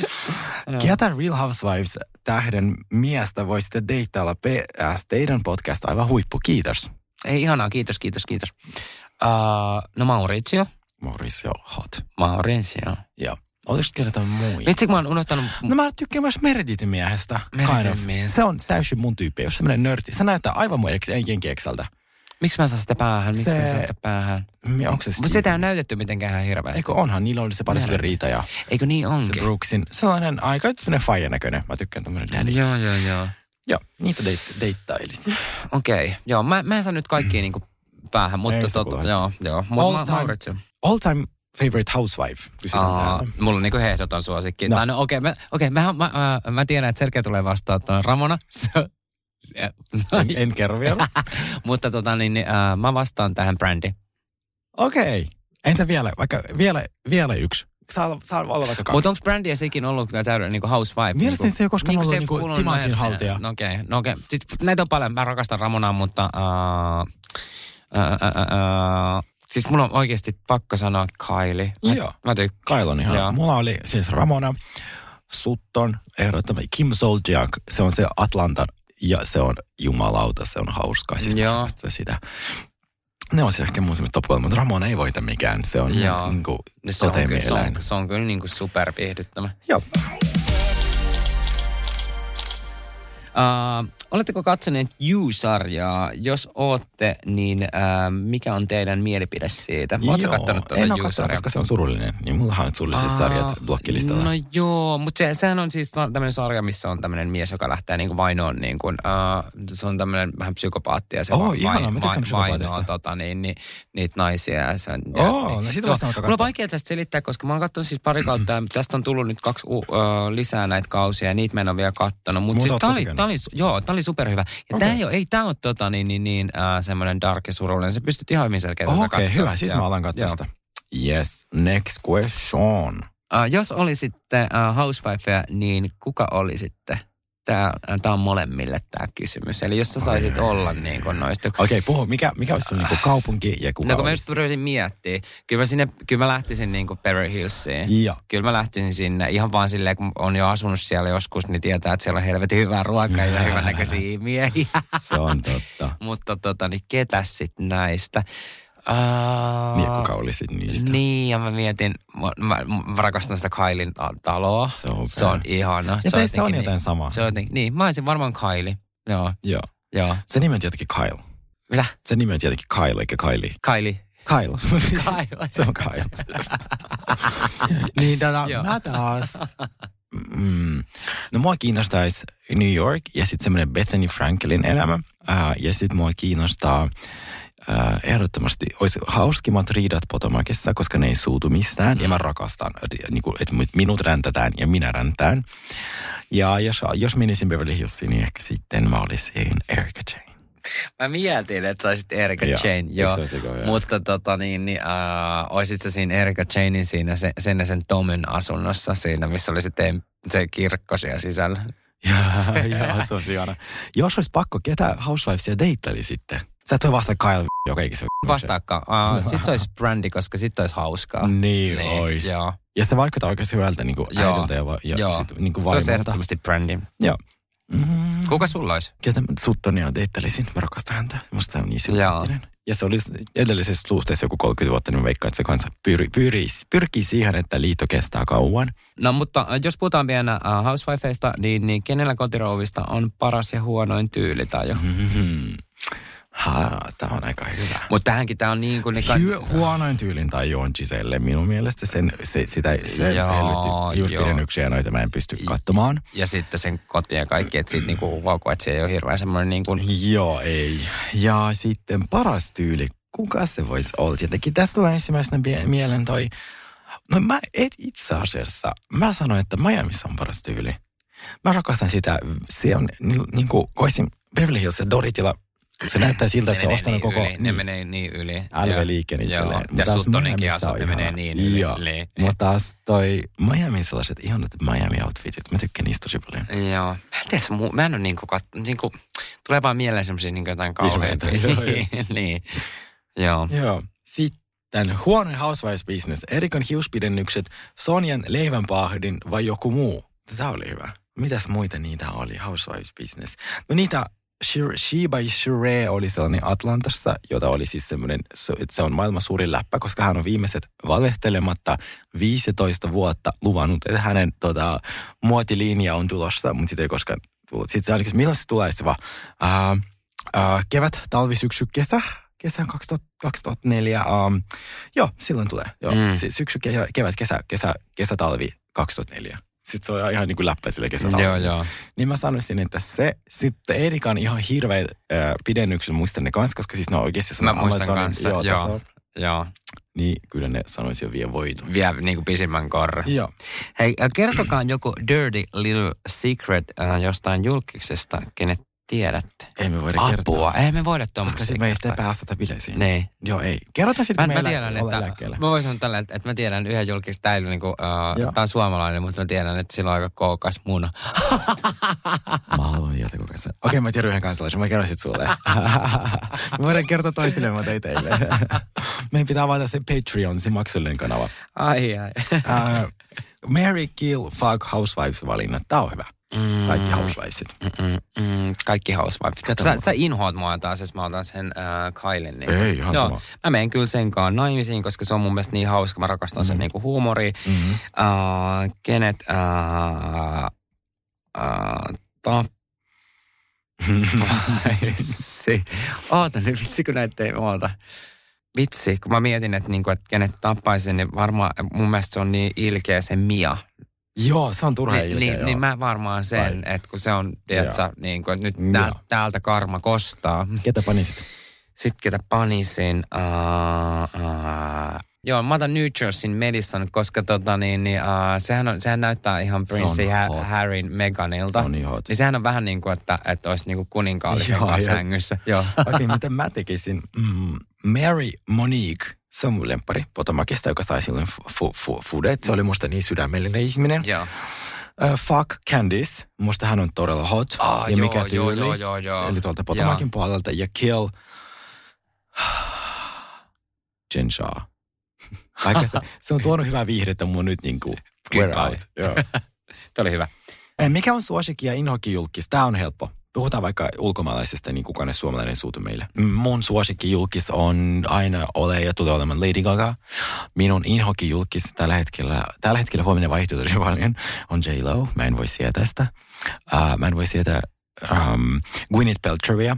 Ketä Real Housewives tähden miestä voi sitten deittailla PS teidän podcast aivan huippu. Kiitos. Ei ihanaa, kiitos, kiitos, kiitos. Uh, no Mauricio. Mauricio Hot. Mauricio. Joo. Oletko kertoa muita? Vitsi, mä oon unohtanut... No mä tykkään myös Meredithin miehestä. Meredithin kind of. Se on täysin mun tyyppi, jos semmoinen nörtti. Se näyttää aivan mun eks, ei jenkiekseltä. Miksi mä en saa sitä päähän? Miksi Se- mä en saa sitä päähän? Mi- Onko se Mutta sitä ei ole näytetty mitenkään hirveästi. Eikö onhan, niillä oli se parisuuden riita ja Eikö niin se onkin? Brooksin. Sellainen aika semmoinen faija näköinen. Mä tykkään tämmöinen daddy. Joo, joo, joo. Joo, niitä deit- deittailisin. Okei. Okay. Joo, mä, mä en saa nyt kaikkia niinku päähän, mutta se tota, kuule joo, joo. All Mutta ma- time-. All time favorite housewife. Aa, mulla on niinku ehdoton suosikki. No. No, no okei, okay, mä, okay, mä, mä, mä, mä, tiedän, että Sergei tulee vastaan tuon Ramona. En, en kerro vielä. Mutta tota niin, niin, äh, mä vastaan tähän Brandy. Okei. Okay. Entä vielä, vaikka vielä, vielä yksi? Saa, saa olla vaikka kaksi. Mutta onko Brandy ikin ollut täydellinen niinku housewife? Mielestäni se ei ole koskaan ollut niinku kuuluu timaatin näin- haltija. No okei, okay, no okei. Okay. Siis näitä on paljon, mä rakastan Ramonaa, mutta... Uh, uh, uh, uh, uh, siis mun on oikeasti pakko sanoa Kylie. Mä, Joo. Mä tykkään. Kyle on ihan. Joo. Mulla oli siis Ramona, Sutton, ehdottomasti Kim Soljiak. Se on se Atlantan ja se on jumalauta, se on hauskaa. Siis Joo. sitä. Ne on se ehkä mun semmoinen top mutta Ramona ei voita mikään. Se on Joo. niin kuin No se, on, kyllä, se, on, se on kyllä niinku superviihdyttävä. Joo. Uh, oletteko katsoneet You-sarjaa? Jos ootte, niin uh, mikä on teidän mielipide siitä? Oletko Joo, kattonut tuota En ole katsonut, koska se on surullinen. Niin mullahan on surulliset Aa, sarjat blokkilistalla. No joo, mutta se, sehän on siis tämmöinen sarja, missä on tämmöinen mies, joka lähtee niinku vainoon, niin kuin, uh, se on tämmöinen vähän psykopaatti ja se Oo, va- mä tykkään vainoa psykopaatista. tota, niin, niin, niitä naisia. Ja se on, Oo, ja, no siitä Joo, voisi alkaa Mulla on vaikea tästä selittää, koska mä oon katsonut siis pari kautta ja tästä on tullut nyt kaksi uh, lisää näitä kausia ja niitä mä en ole vielä kattonut. Mutta siis tää oli? Tää oli, joo, tää oli superhyvä. Ja Okei. tää ei, ole, ei tää ole tota, niin, niin, niin uh, semmoinen dark ja surullinen. Se pystyt ihan hyvin selkeä Okei, okay, hyvä. Siis mä alan katsoa sitä. Yes, next question. Uh, jos olisitte uh, housewife, niin kuka olisitte? Tämä, tämä on molemmille tämä kysymys. Eli jos sä saisit olla niin kuin noista... Okei, okay, puhu. Mikä, mikä olisi sun niinku kaupunki ja kuka No kun mä just yritin miettiä, kyllä mä, sinne, kyllä mä lähtisin niin kuin Beverly Hillsiin. Joo. Kyllä mä lähtisin sinne ihan vaan silleen, kun on jo asunut siellä joskus, niin tietää, että siellä on helvetin hyvää ruokaa ja hyvännäköisiä miehiä. Se on totta. Mutta tota, niin ketäs sit näistä? Uh, Niin, kuka olisit niistä? Niin, ja mä mietin, mä, mä, rakastan sitä Kailin ta- taloa. Se on se on ihana. Ja teissä on jotenkin jotain samaa. Se on jotenkin, niin, mä olisin varmaan Kylie. Joo, Joo. joo. Se nimi on tietenkin Kyle. Mitä? Se nimi on tietenkin Kyle eikä Kylie. Kylie. Kyle. Kyle. Se on Kyle. niin tota, mä taas... Mm, no mua kiinnostaisi New York ja sitten semmoinen Bethany Frankelin elämä. Ää, ja sitten mua kiinnostaa ää, ehdottomasti, olisi hauskimmat riidat Potomacissa, koska ne ei suutu mistään. Ja mä rakastan, niin kuin, että minut räntätään ja minä räntään. Ja jos, jos menisin Beverly Hillsiin, niin ehkä sitten mä olisin Erica Jane. Mä mietin, että sä olisit Erika Joo. Jane, joo. Joo. Mutta tota niin, niin äh, oisit sä siinä Erika Janein siinä se, sen ja sen Tomen asunnossa siinä, missä oli se, tem, se kirkko siellä sisällä. Joo, joo, se on. Jos olisi pakko, ketä Housewivesia deitteli sitten? Sä et voi vastata Kyle joka ikisen. Vastaakka. Uh, sit se olisi Brandy, koska sit olisi hauskaa. Niin, ois. Joo. Ja se vaikuttaa oikeasti hyvältä niin kuin Joo. äidiltä ja, va- ja Joo. sit, niin kuin Se olisi vaimolta. ehdottomasti Brandy. Joo. Mm, Kuka sulla olisi? ketä Suttonia deittelisin? Mä rakastan häntä. Musta on niin sympaattinen. Ja se olisi edellisessä suhteessa joku 30 vuotta, niin mä veikkaan, että se kanssa pyri, pyri, pyrkii siihen, että liitto kestää kauan. No mutta äh, jos puhutaan vielä uh, housewifeista, niin, niin kenellä kotirouvista on paras ja huonoin tyylitaju? Mm-hmm. Ha, tämä on aika hyvä. Mutta tähänkin tämä on niin kuin... Ne ka- Hy- huonoin tyylin tai on Giselle. Minun mielestä sen, se, sitä, se Joo, ja noita mä en pysty katsomaan. ja sitten sen koti ja kaikki, että siitä niinku huokuu, että se ei ole hirveän semmoinen niin kuin... Joo, ei. Ja sitten paras tyyli, kuka se voisi olla? Tietenkin tästä tulee ensimmäisenä mie- mieleen toi, no mä et itse asiassa, mä sanoin, että Miamiissa on paras tyyli. Mä rakastan sitä, se on ni, niin kuin koisin Beverly Hills ja Doritilla, se näyttää siltä, että se on ostanut niin koko... Yli, ne menee niin yli. LV liikkeen Joo, itselleen. ja asu, on ne menee niin yli. Joo. Niin. Mutta taas toi Miamin sellaiset ihanat Miami outfitit, mä tykkään niistä tosi paljon. Joo. Mä en tiedä, mä en ole niinku, kat, niinku tulee vaan mieleen semmoisia niinku jotain kauheita. Niin, niin. Joo. Joo. Sitten huono housewives business. Erikon hiuspidennykset, Sonjan leivänpaahdin vai joku muu. Tämä oli hyvä. Mitäs muita niitä oli, housewives business? No niitä Shir- She by Shure oli sellainen Atlantassa, jota oli siis semmoinen, se- että se on maailman suurin läppä, koska hän on viimeiset valehtelematta 15 vuotta luvannut, että hänen tota, muotilinja on tulossa, mutta sitä ei koskaan tullut. Sitten se ainakin, milloin se tulee se vaan? Uh, uh, kevät, talvi, syksy, kesä, kesä 2000, 2004. Um, joo, silloin tulee. Joo. Mm. Syksy, ke- kevät, kesä, kesä, kesä, talvi 2004. Sitten se on ihan niin kuin läppä sille kesä, talvi. Joo, joo. Niin mä sanoisin, että se, sitten Erika on ihan hirveä äh, pidennyksen, muistan ne kanssa, koska siis ne on oikeasti Mä muistan Amazonin- kanssa, joo, joo. taso. Joo. Niin kyllä ne sanoisi jo vie voiton. Vie niinku pisimmän korre. Joo. Hei, kertokaa joku dirty little secret äh, jostain julkisesta, kenet tiedätte. Ei me voida Apua. kertoa. Ei me voida Koska tuommoisia. sitten me ei sitten päästä bileisiin. Niin. Joo, ei. Kerrotaan sitten, Mä, kun mä me tiedän, että, eläkkeellä. mä voin sanoa tällä, että, että mä tiedän yhden julkista, ei ole niinku, uh, Joo. tää on suomalainen, mutta mä tiedän, että sillä on aika kookas muna. Mä haluan jotain. Okei, mä tiedän yhden kansalaisen. Mä kerron sit sulle. me voidaan kertoa toisille, mä tein teille. Meidän pitää avata se Patreon, se maksullinen kanava. ai ai. Uh, Mary Kill Fuck Housewives valinnat. Tää on hyvä. Kaikki housewivesit. Mm, mm, mm, kaikki housewives. Ketä Sä, sä inhoat mua taas, jos mä otan sen äh, Kylen. Niin. Ei, ihan Joo, sama. Mä menen kyllä senkaan naimisiin, koska se on mun mielestä niin hauska. Mä rakastan Mm. sen niinku huumoria. Mm-hmm. Uh, kenet... Uh, uh, ta- Vitsi. Oota nyt, vitsi kun näitä ei oota. Vitsi, kun mä mietin, että, niinku, että kenet tappaisin, niin varmaan mun mielestä se on niin ilkeä se Mia. Joo, se on turha Ni, ilkeä, niin, joo. niin mä varmaan sen, Vai. että kun se on, tiedätkö, niin kuin, että nyt tää, täältä karma kostaa. Ketä panisit? Sitten ketä panisin, uh, uh, joo, mä otan New Jerseyn Madison, koska tota niin, niin uh, sehän, on, sehän näyttää ihan Prince ha-. Harryn Meganilta. Se on niin hot. Niin sehän on vähän niin kuin, että, että olisi niin kuin kuninkaallisen Joo, kanssa joo. Okei, mitä mä tekisin? Mm, Mary Monique, se on mun lempari Potomacista, joka sai silloin fu- fu- Fudet. Se oli musta niin sydämellinen ihminen. joo. Uh, fuck Candice, musta hän on todella hot. Ah, ja joo, mikä joo, tyyli. joo, joo, joo. Eli tuolta Potomacin puolelta. Ja kill Jen Shaw. Vaikka se, se on tuonut hyvää viihdettä mun nyt niinku Goodbye. out. Joo. Tämä oli hyvä. Mikä on suosikki ja inhokijulkis? Tämä on helppo. Puhutaan vaikka ulkomaalaisesta, niin kukaan ei suomalainen suutu meille. Mun suosikkijulkis on aina ole ja tulee olemaan Lady Gaga. Minun inhokijulkis tällä hetkellä, tällä hetkellä huominen vaihtuu tosi paljon, on J-Lo. Mä en voi sietää sitä. Uh, mä en voi sietää um, Gwyneth Paltrowia.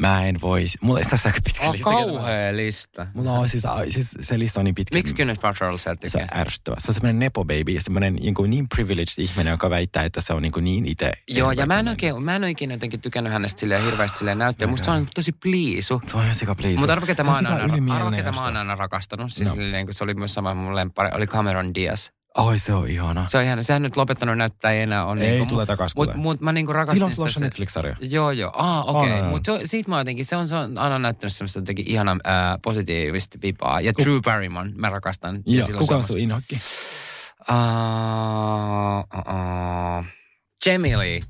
Mä en voi, mulla ei tässä aika pitkä Oh, lista. kauhea lista. Mulla on siis, siis, se lista on niin pitkä. Miksi Gwyneth Paltrow sä Se on ärsyttävä. Se on semmoinen nepo baby ja semmoinen niin, kuin niin privileged ihminen, joka väittää, että se on niin, niin itse. Joo, ja mä en, oikein, mä en ole ikinä jotenkin tykännyt hänestä silleen hirveästi silleen näyttää. Musta se on tosi pliisu. Se on ihan sika please. Mutta arvo, ketä mä on oon aina, ylimielinen arvo, ketä ja mä oon sitä- aina rakastanut. Siis No. silleen, kun se oli myös sama mun lempari, oli Cameron Diaz. Oi, se on ihana. Se on ihan, sehän nyt lopettanut näyttää ei enää on Ei niinku, tule takas, Mutta mut, mä niinku rakastin Sillä on sitä tulossa Netflix-sarja. Joo, joo. Ah, okei. On, Okay. on. Mutta siitä mä jotenkin, se on, se on aina näyttänyt semmoista jotenkin ihana ää, positiivista vipaa. Ja Drew Barrymore, mä rakastan. Ja Joo, silloin kuka on se sun inhokki? Uh, uh, uh, Jamie Lee.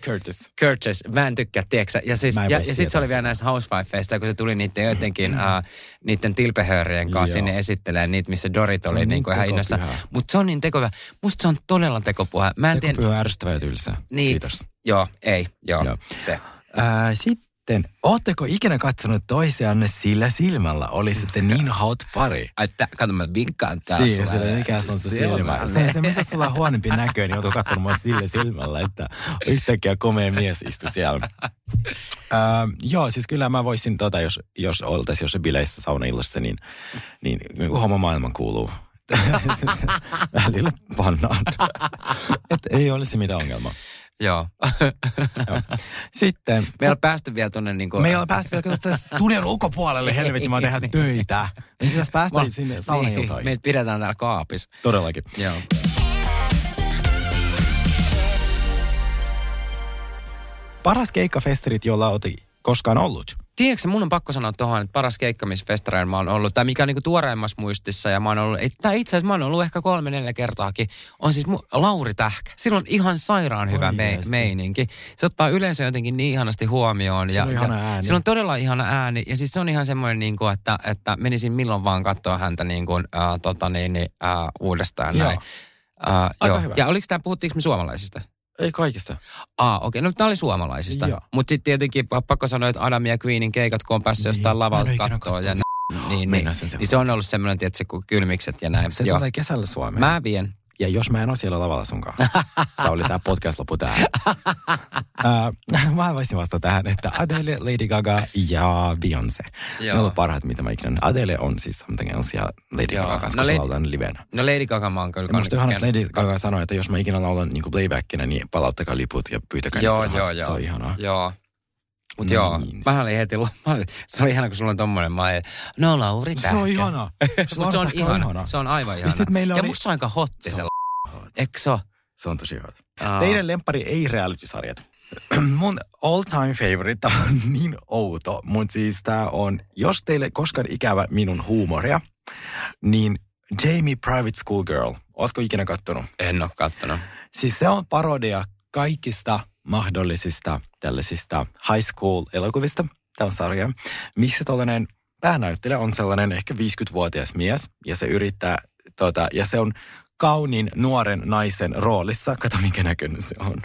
Curtis. Curtis, mä en tykkää, tiedätkö Ja, siis, ja, ja sitten se oli vielä näissä Housewifeista, kun se tuli niiden jotenkin, uh, niiden tilpehöörien kanssa Joo. sinne esittelee niitä, missä Dorit oli niin niin kuin ihan innossa. tekopyhä. Mutta se on niin tekovyä. Musta se on todella tekopuhe. Mä en tiedä. Tekopyhä ärsyttävä ja tylsä. Niin. Kiitos. Joo, ei, joo, Joo. se. Ää, sitten sitten, ootteko ikinä katsonut toisianne sillä silmällä? Olisitte niin hot pari. Ai, tä, kato, mä vinkkaan taas Niin, sulle. sillä mikä se on se Silmä. Se se, missä sulla on huonompi näkö, niin joutuu katsomaan mua sillä silmällä, että yhtäkkiä komea mies istui siellä. Öö, joo, siis kyllä mä voisin, tota, jos, jos oltaisiin jossain bileissä saunaillassa, niin, niin, niin homma maailman kuuluu. Välillä pannaan. Et ei olisi mitään ongelmaa. Joo. Joo. Sitten Me ei ole päästy vielä tuonne niin kuin... me ei ole päästy vielä tästä studion ulkopuolelle, helvetin, mä tehdä töitä. Me pitäisi päästä sinne saunailtoihin. Niin, meitä pidetään täällä kaapissa. Todellakin. Joo. Paras keikkafesterit, jolla olet koskaan ollut. Tiedätkö, mun on pakko sanoa tuohon, että paras keikka, missä festareilla mä oon ollut, tai mikä on niinku tuoreimmassa muistissa, ja mä oon ollut, tai itse asiassa mä oon ollut ehkä kolme, neljä kertaakin, on siis mu- Lauri Tähkä. Sillä on ihan sairaan hyvä me- meininki. Se ottaa yleensä jotenkin niin ihanasti huomioon. Sillä on ja, ihana ja, ääni. Sillä on todella ihana ääni, ja siis se on ihan semmoinen, niin kuin, että, että menisin milloin vaan katsoa häntä niin kuin, äh, tota niin, niin, äh, uudestaan Joo. näin. Äh, joo. hyvä. Ja oliko tämä, puhuttiinko me suomalaisista? Ei kaikista. Ah, okei. No tämä oli suomalaisista. Mutta sitten tietenkin pakko sanoa, että Adam ja Queenin keikat, kun on päässyt Niin. jostain lavalta kattoon. Ja nä- niin, niin, niin se on ollut semmoinen, tietysti, kun kylmikset ja näin. Se Joo. tulee kesällä Suomeen. Mä vien. Ja jos mä en ole siellä lavalla sunkaan, Sauli, tämä podcast loppu tähän. uh, mä voisin vastata tähän, että Adele, Lady Gaga ja Beyoncé. Ne Joo. on parhaat, mitä mä ikinä. Adele on siis something else ja Lady Joo. Gaga kanssa, No kun Lady- no, laulan livenä. No Lady Gaga mä oon kyllä musta ihana, että Lady Gaga sanoi, että jos mä ikinä laulan niin playbackina, niin palauttakaa liput ja pyytäkää Joo, joo, joo. Se on ihanaa. Joo. Mut No joo, niin. mä olin heti, mä olin, se oli ihana, kun sulla on tommonen, mä olin, no Lauri Se Tähkä. on ihana. Mut se on Tähkä ihana. Se on aivan ihana. sit meillä ja oli- musta se on aika hotti Se se. on Eikö se ole? Se on tosi hyvä. Teidän lempari ei reality-sarjat. Mun all time favorite on niin outo, mutta siis tää on, jos teille koskaan ikävä minun huumoria, niin Jamie Private School Girl. Ootko ikinä kattonut? En oo kattonut. Siis se on parodia kaikista mahdollisista tällaisista high school elokuvista. Tämä on sarja, missä tällainen päänäyttelijä on sellainen ehkä 50-vuotias mies ja se yrittää, tota, ja se on kauniin nuoren naisen roolissa. Kato, minkä näköinen se on.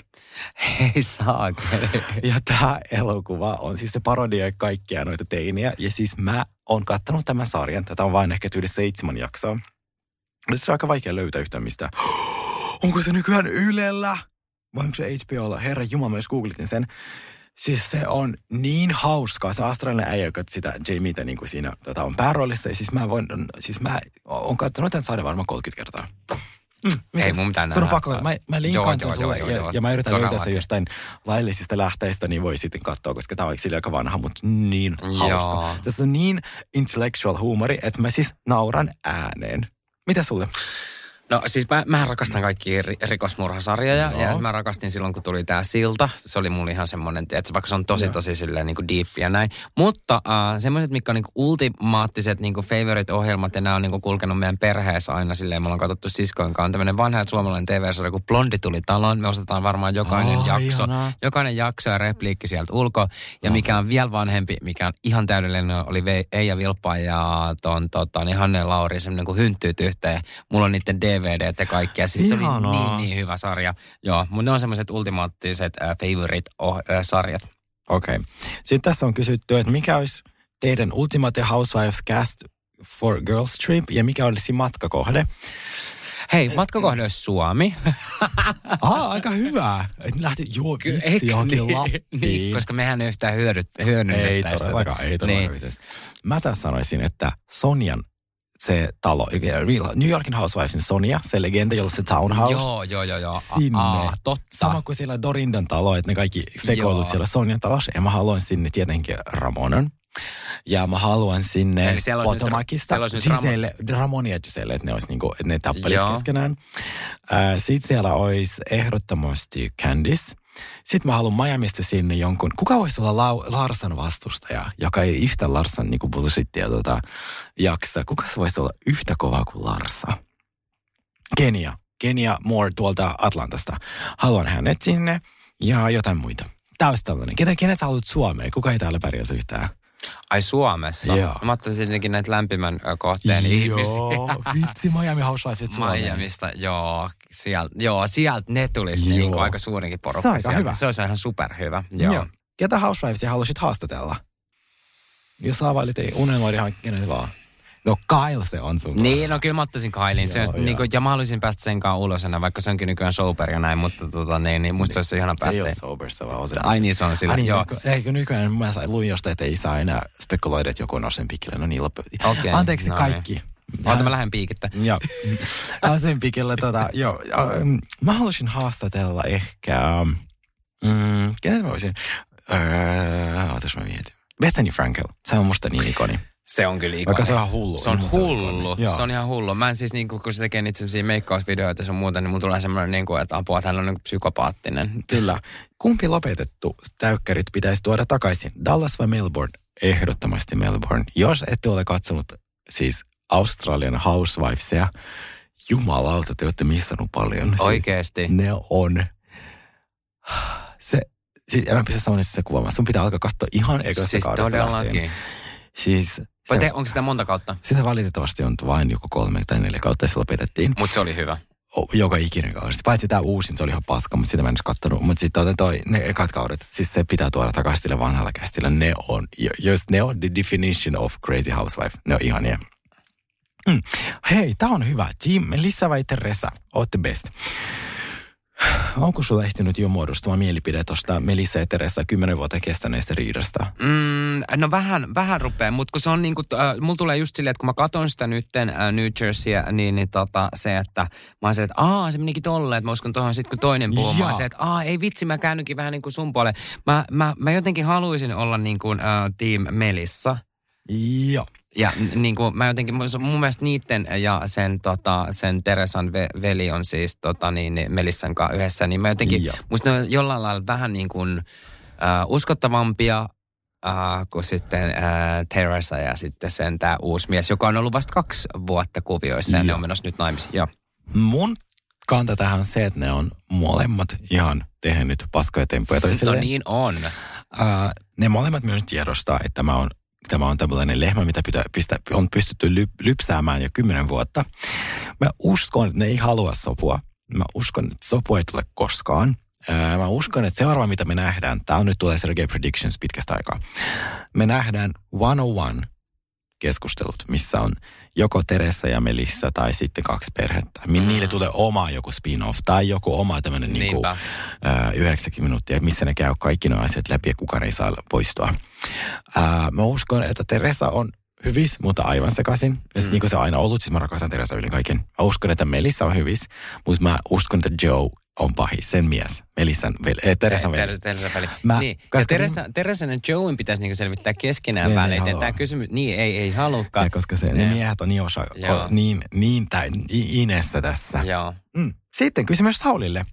Hei saakeli. Ja tämä elokuva on siis se parodia kaikkia noita teiniä. Ja siis mä oon kattanut tämän sarjan. Tätä on vain ehkä yli seitsemän jaksoa. Ja Se on aika vaikea löytää yhtään mistä. Onko se nykyään Ylellä? Vai onko se HBOlla? Herra Jumala, myös googletin sen. Siis se on niin hauskaa. Se australialainen äijä, joka sitä Jamietä niin kuin siinä tota, on pääroolissa. Ja siis mä voin, siis mä oon katsonut tämän sarjan varmaan 30 kertaa. Mm, Ei mun pitää Se on pakko. Mä, mä linkkaan Joo, sen joo, sulle joo, ja, joo. ja, mä yritän löytää sen jostain laillisista lähteistä, niin voi sitten katsoa, koska tämä on sille aika vanha, mutta niin Joo. hauska. Tässä on niin intellectual huumori, että mä siis nauran ääneen. Mitä sulle? No siis mä, mä rakastan kaikkia ri- rikosmurhasarjoja Joo. ja mä rakastin silloin, kun tuli tää Silta. Se oli mulle ihan semmoinen, että vaikka se on tosi Joo. tosi silleen niin kuin deep ja näin. Mutta äh, semmoiset, mitkä on niin kuin ultimaattiset niin kuin favorite-ohjelmat ja nämä on niin kuin kulkenut meidän perheessä aina silleen. Me ollaan katsottu siskoin kanssa tämmöinen vanha suomalainen TV-sarja, kun Blondi tuli taloon. Me ostetaan varmaan jokainen Oh, jakso. ihanaa. Jokainen jakso ja repliikki sieltä ulkoa. Ja mikä on vielä vanhempi, mikä on ihan täydellinen, oli Eija Vilppa ja ton, tota, niin Hanne Lauri, semmoinen kuin hynttyyt yhteen. Mulla on niiden DVD ja kaikkea. Siis se oli niin, niin hyvä sarja. Joo, mutta ne on semmoiset ultimaattiset äh, favorite-sarjat. Okei. Okay. Sitten tässä on kysytty, että mikä olisi teidän Ultimate Housewives cast for Girls Trip ja mikä olisi matkakohde? Hei, matkakohde olisi Suomi. Ah, aika hyvä. Et lähti, joo, vitsi, johonkin Lappiin. niin, koska mehän ei yhtään hyödyt, hyödynnettäisi Ei tätä. todellakaan, ei todellakaan Niin. niin. Mä tässä sanoisin, että Sonjan se talo, Real, New Yorkin Housewivesin Sonia, se legenda, jolla se townhouse. Joo, joo, joo, joo. Sinne. Aa, totta. Sama kuin siellä Dorindan talo, että ne kaikki sekoilut siellä Sonjan talossa. Ja mä haluan sinne tietenkin Ramonan. Ja mä haluan sinne Eli siellä olisi nyt- siellä Ram- Giselle, Ramon ja Giselle, että ne, olisi niinku, että ne tappelis Joo. keskenään. Äh, Sitten siellä olisi ehdottomasti Candice. Sitten mä haluan Miamista sinne jonkun, kuka voisi olla Lau, Larsan vastustaja, joka ei yhtä Larsan niinku bullshittia tota, jaksa. Kuka se voisi olla yhtä kova kuin Larsa? Kenia. Kenia Moore tuolta Atlantasta. Haluan hänet sinne ja jotain muita. Tämä olisi tällainen. Kenet sä haluat Suomeen? Kuka ei täällä pärjäisi yhtään? Ai Suomessa? Joo. Mä ajattelin jotenkin näitä lämpimän kohteen ihmisiä. Joo, vitsi Miami Housewives Suomeen. Miamista, joo, sieltä, joo, sieltä ne tulisi Joo. niin aika suurinkin porukka Se on sieltä. hyvä. Se olisi ihan superhyvä. Joo. Joo. ketä Housewivesia haluaisit haastatella? Jos availit ei unelmoida ihan kenet vaan. No Kyle se on sun. Niin, no kyllä mä ottaisin Kailin. Se, Joo, niin kuin, ja mä haluaisin päästä sen kanssa ulos enää, vaikka se onkin nykyään sober ja näin, mutta tota, niin, niin musta se olisi ihana Se ei päästä. ole sober, se vaan on se. Ai niin, se on sillä. Ai niin, joo. eikö nykyään mä sain, luin jostain, että ei saa enää spekuloida, että joku on sen pikille. No niin, loppu. Okei, Anteeksi no niin. kaikki. Oota, mä lähden piikittä. Joo. Sen pikillä, tota, joo. ähm, Mä haluaisin haastatella ehkä, mm, kenet mä voisin, öö, ootas mä mietin. Bethany Frankel, se on musta niin ikoni. Se on kyllä ikoni. Vaikka se on ihan hullu. Se on mutta hullu. ikoni. Joo. Se on ihan hullu. Mä en siis niinku, kun se tekee niitä semmosia meikkausvideoita ja muuta, niin mun tulee semmoinen niinku, että apua, että hän on niinku psykopaattinen. Kyllä. Kumpi lopetettu täykkärit pitäisi tuoda takaisin? Dallas vai Melbourne? Ehdottomasti Melbourne. Jos ette ole katsonut siis Australian Housewivesia, jumalauta, te olette missannut paljon. Siis Oikeesti. ne on... Se, siis en mä pysty sanomaan se kuvaamaan. Sun pitää alkaa katsoa ihan ekasta Siis kaudesta lähtien. todellakin. Siis Vai se, te, onko sitä monta kautta? sitä valitettavasti on vain joku kolme tai neljä kautta ja se lopetettiin. Mutta se oli hyvä. O- joka ikinen kausi. Paitsi tämä uusin, se oli ihan paska, mutta sitä mä en edes kattonut. Mutta sitten toi, ne ekat kaudet, siis se pitää tuoda takaisin sille vanhalla kästillä. Ne on, jo- jos ne on the definition of crazy housewife. Ne on ihania. Mm. Hei, tää on hyvä. Team Melissa vai Teresa? Ootte best. Onko sulla ehtinyt jo muodostua mielipide tuosta Melissa ja Teresa kymmenen vuotta kestäneestä riidasta? Mm, no vähän, vähän rupeaa, mutta kun se on niinku, äh, mulla tulee just silleen, että kun mä katon sitä nytten äh, New Jerseyä, niin, niin tota, se, että mä oon se, että aa, se menikin tolleen, että mä uskon tuohon sitten kun toinen puhuu, mä oon se, että aa, ei vitsi, mä käännynkin vähän niin kuin sun puoleen. Mä, mä, mä jotenkin haluaisin olla niin kuin äh, team Melissa. Joo. Ja niin kuin mä jotenkin, mun mielestä niitten ja sen, tota, sen Teresan ve, veli on siis tota, niin, niin Melissan kanssa yhdessä, niin mä jotenkin, Joo. musta ne on jollain lailla vähän niin kuin äh, uskottavampia äh, kuin sitten äh, Teresa ja sitten sen tämä uusi mies, joka on ollut vasta kaksi vuotta kuvioissa ja ne Joo. on menossa nyt naimisiin. Joo. Mun kanta tähän on se, että ne on molemmat ihan tehnyt paskoja temppuja No niin on. Ää, ne molemmat myös tiedostaa, että tämä on, tämä on tällainen lehmä, mitä pitää, pistä, on pystytty ly, lypsäämään jo kymmenen vuotta. Mä uskon, että ne ei halua sopua. Mä uskon, että sopua ei tule koskaan. Mä uskon, että seuraava, mitä me nähdään, tämä on nyt tulee Sergei Predictions pitkästä aikaa. Me nähdään 101 keskustelut, missä on joko Teresa ja Melissa tai sitten kaksi perhettä. Mm. Niille tulee oma joku spin-off tai joku oma tämmöinen niinku, ää, 90 minuuttia, missä ne käy kaikki nuo asiat läpi ja kukaan ei saa poistua. Ää, mä uskon, että Teresa on hyvis, mutta aivan sekaisin. Ja mm. niin kuin se on aina ollut, siis mä rakastan Teresa yli kaiken. Mä uskon, että Melissa on hyvis, mutta mä uskon, että Joe on pahis, sen mies. Melissan veli, eh, Teresan veli. Teresa, Teresa väli. Mä- niin. Ja Teresa, Teresa ja Joeyn pitäisi niinku selvittää keskenään väleitä. haluaa. Tämä kysymys, niin ei, ei halukkaan. Ja koska se, ne Ne. miehet on niin, osa, niin, niin tai, inessä tässä. Joo. Mm. Sitten kysymys Saulille.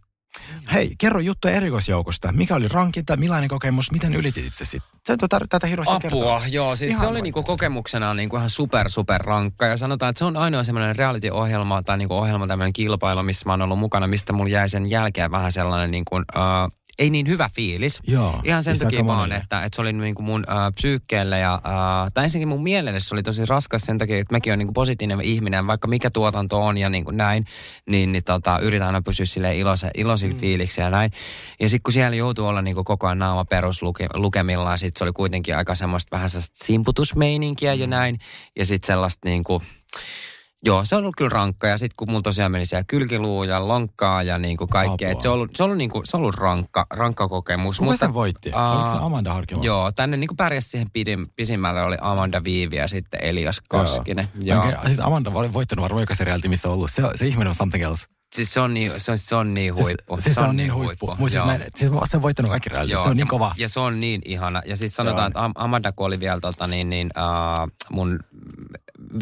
Hei, kerro juttuja erikoisjoukosta. Mikä oli rankinta, millainen kokemus, miten ylitit itse sitten? Tar- tätä hirveästi kertoa. Apua, joo. Siis Ihan se oli niinku kokemuksena niinku ihan super, super rankka. Ja sanotaan, että se on ainoa semmoinen reality-ohjelma tai niinku ohjelma, tämmöinen kilpailu, missä mä oon ollut mukana, mistä mulla jäi sen jälkeen vähän sellainen niinku, uh, ei niin hyvä fiilis. Joo. Ihan sen takia vaan, että, että se oli niinku mun äh, psyykkeelle ja, äh, tai ensinnäkin mun mielelle se oli tosi raskas sen takia, että mäkin olen niinku positiivinen ihminen, vaikka mikä tuotanto on ja niinku näin, niin, niin tota, yritän aina pysyä silleen ilose, iloisilla mm. fiiliksi ja näin. Ja sitten kun siellä joutuu olla niinku koko ajan naama peruslukemillaan, sitten se oli kuitenkin aika semmoista vähän sellaista simputusmeininkiä Mm. ja näin. Ja sitten sellaista niinku, Joo, se on ollut kyllä rankka. Ja sitten kun mulla tosiaan meni siellä kylkiluu ja lonkkaa ja niinku kaikkea. Apua. Et se on ollut, se on ollut, niinku, se on ollut rankka, rankka kokemus. Kuka sen voitti? Aa, Oliko se Amanda Harkimo? Joo, tänne niin kuin pärjäsi siihen pidin, pisimmälle oli Amanda Viivi ja sitten Elias Koskinen. Joo. Joo. Okay, siis Amanda oli voittanut varmaan reality, missä on ollut. Se, se ihminen on something else. Siis se on niin, se on, se on niin huippu. Siis, siis se on niin huippu. huippu. Siis, mä, siis se on voittanut kaikki reality. Joo, Se on niin kova. Ja se on niin ihana. Ja siis sanotaan, että Am- Amanda oli vielä tota, niin, niin, uh, mun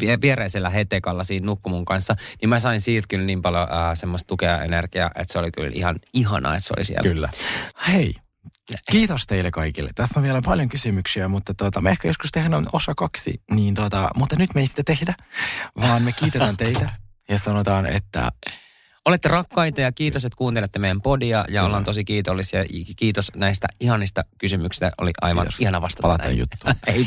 vie- viereisellä hetekalla siinä nukku mun kanssa, niin mä sain siitä kyllä niin paljon uh, semmoista tukea ja energiaa, että se oli kyllä ihan ihanaa, että se oli siellä. Kyllä. Hei, kiitos teille kaikille. Tässä on vielä paljon kysymyksiä, mutta tota, me ehkä joskus tehdään osa kaksi, niin tota, mutta nyt me ei sitä tehdä, vaan me kiitetään teitä ja sanotaan, että Olette rakkaita ja kiitos, että kuuntelette meidän podia ja ollaan tosi kiitollisia. Kiitos näistä ihanista kysymyksistä. Oli aivan Kiitos. ihana vastata Palataan juttuun. Hei.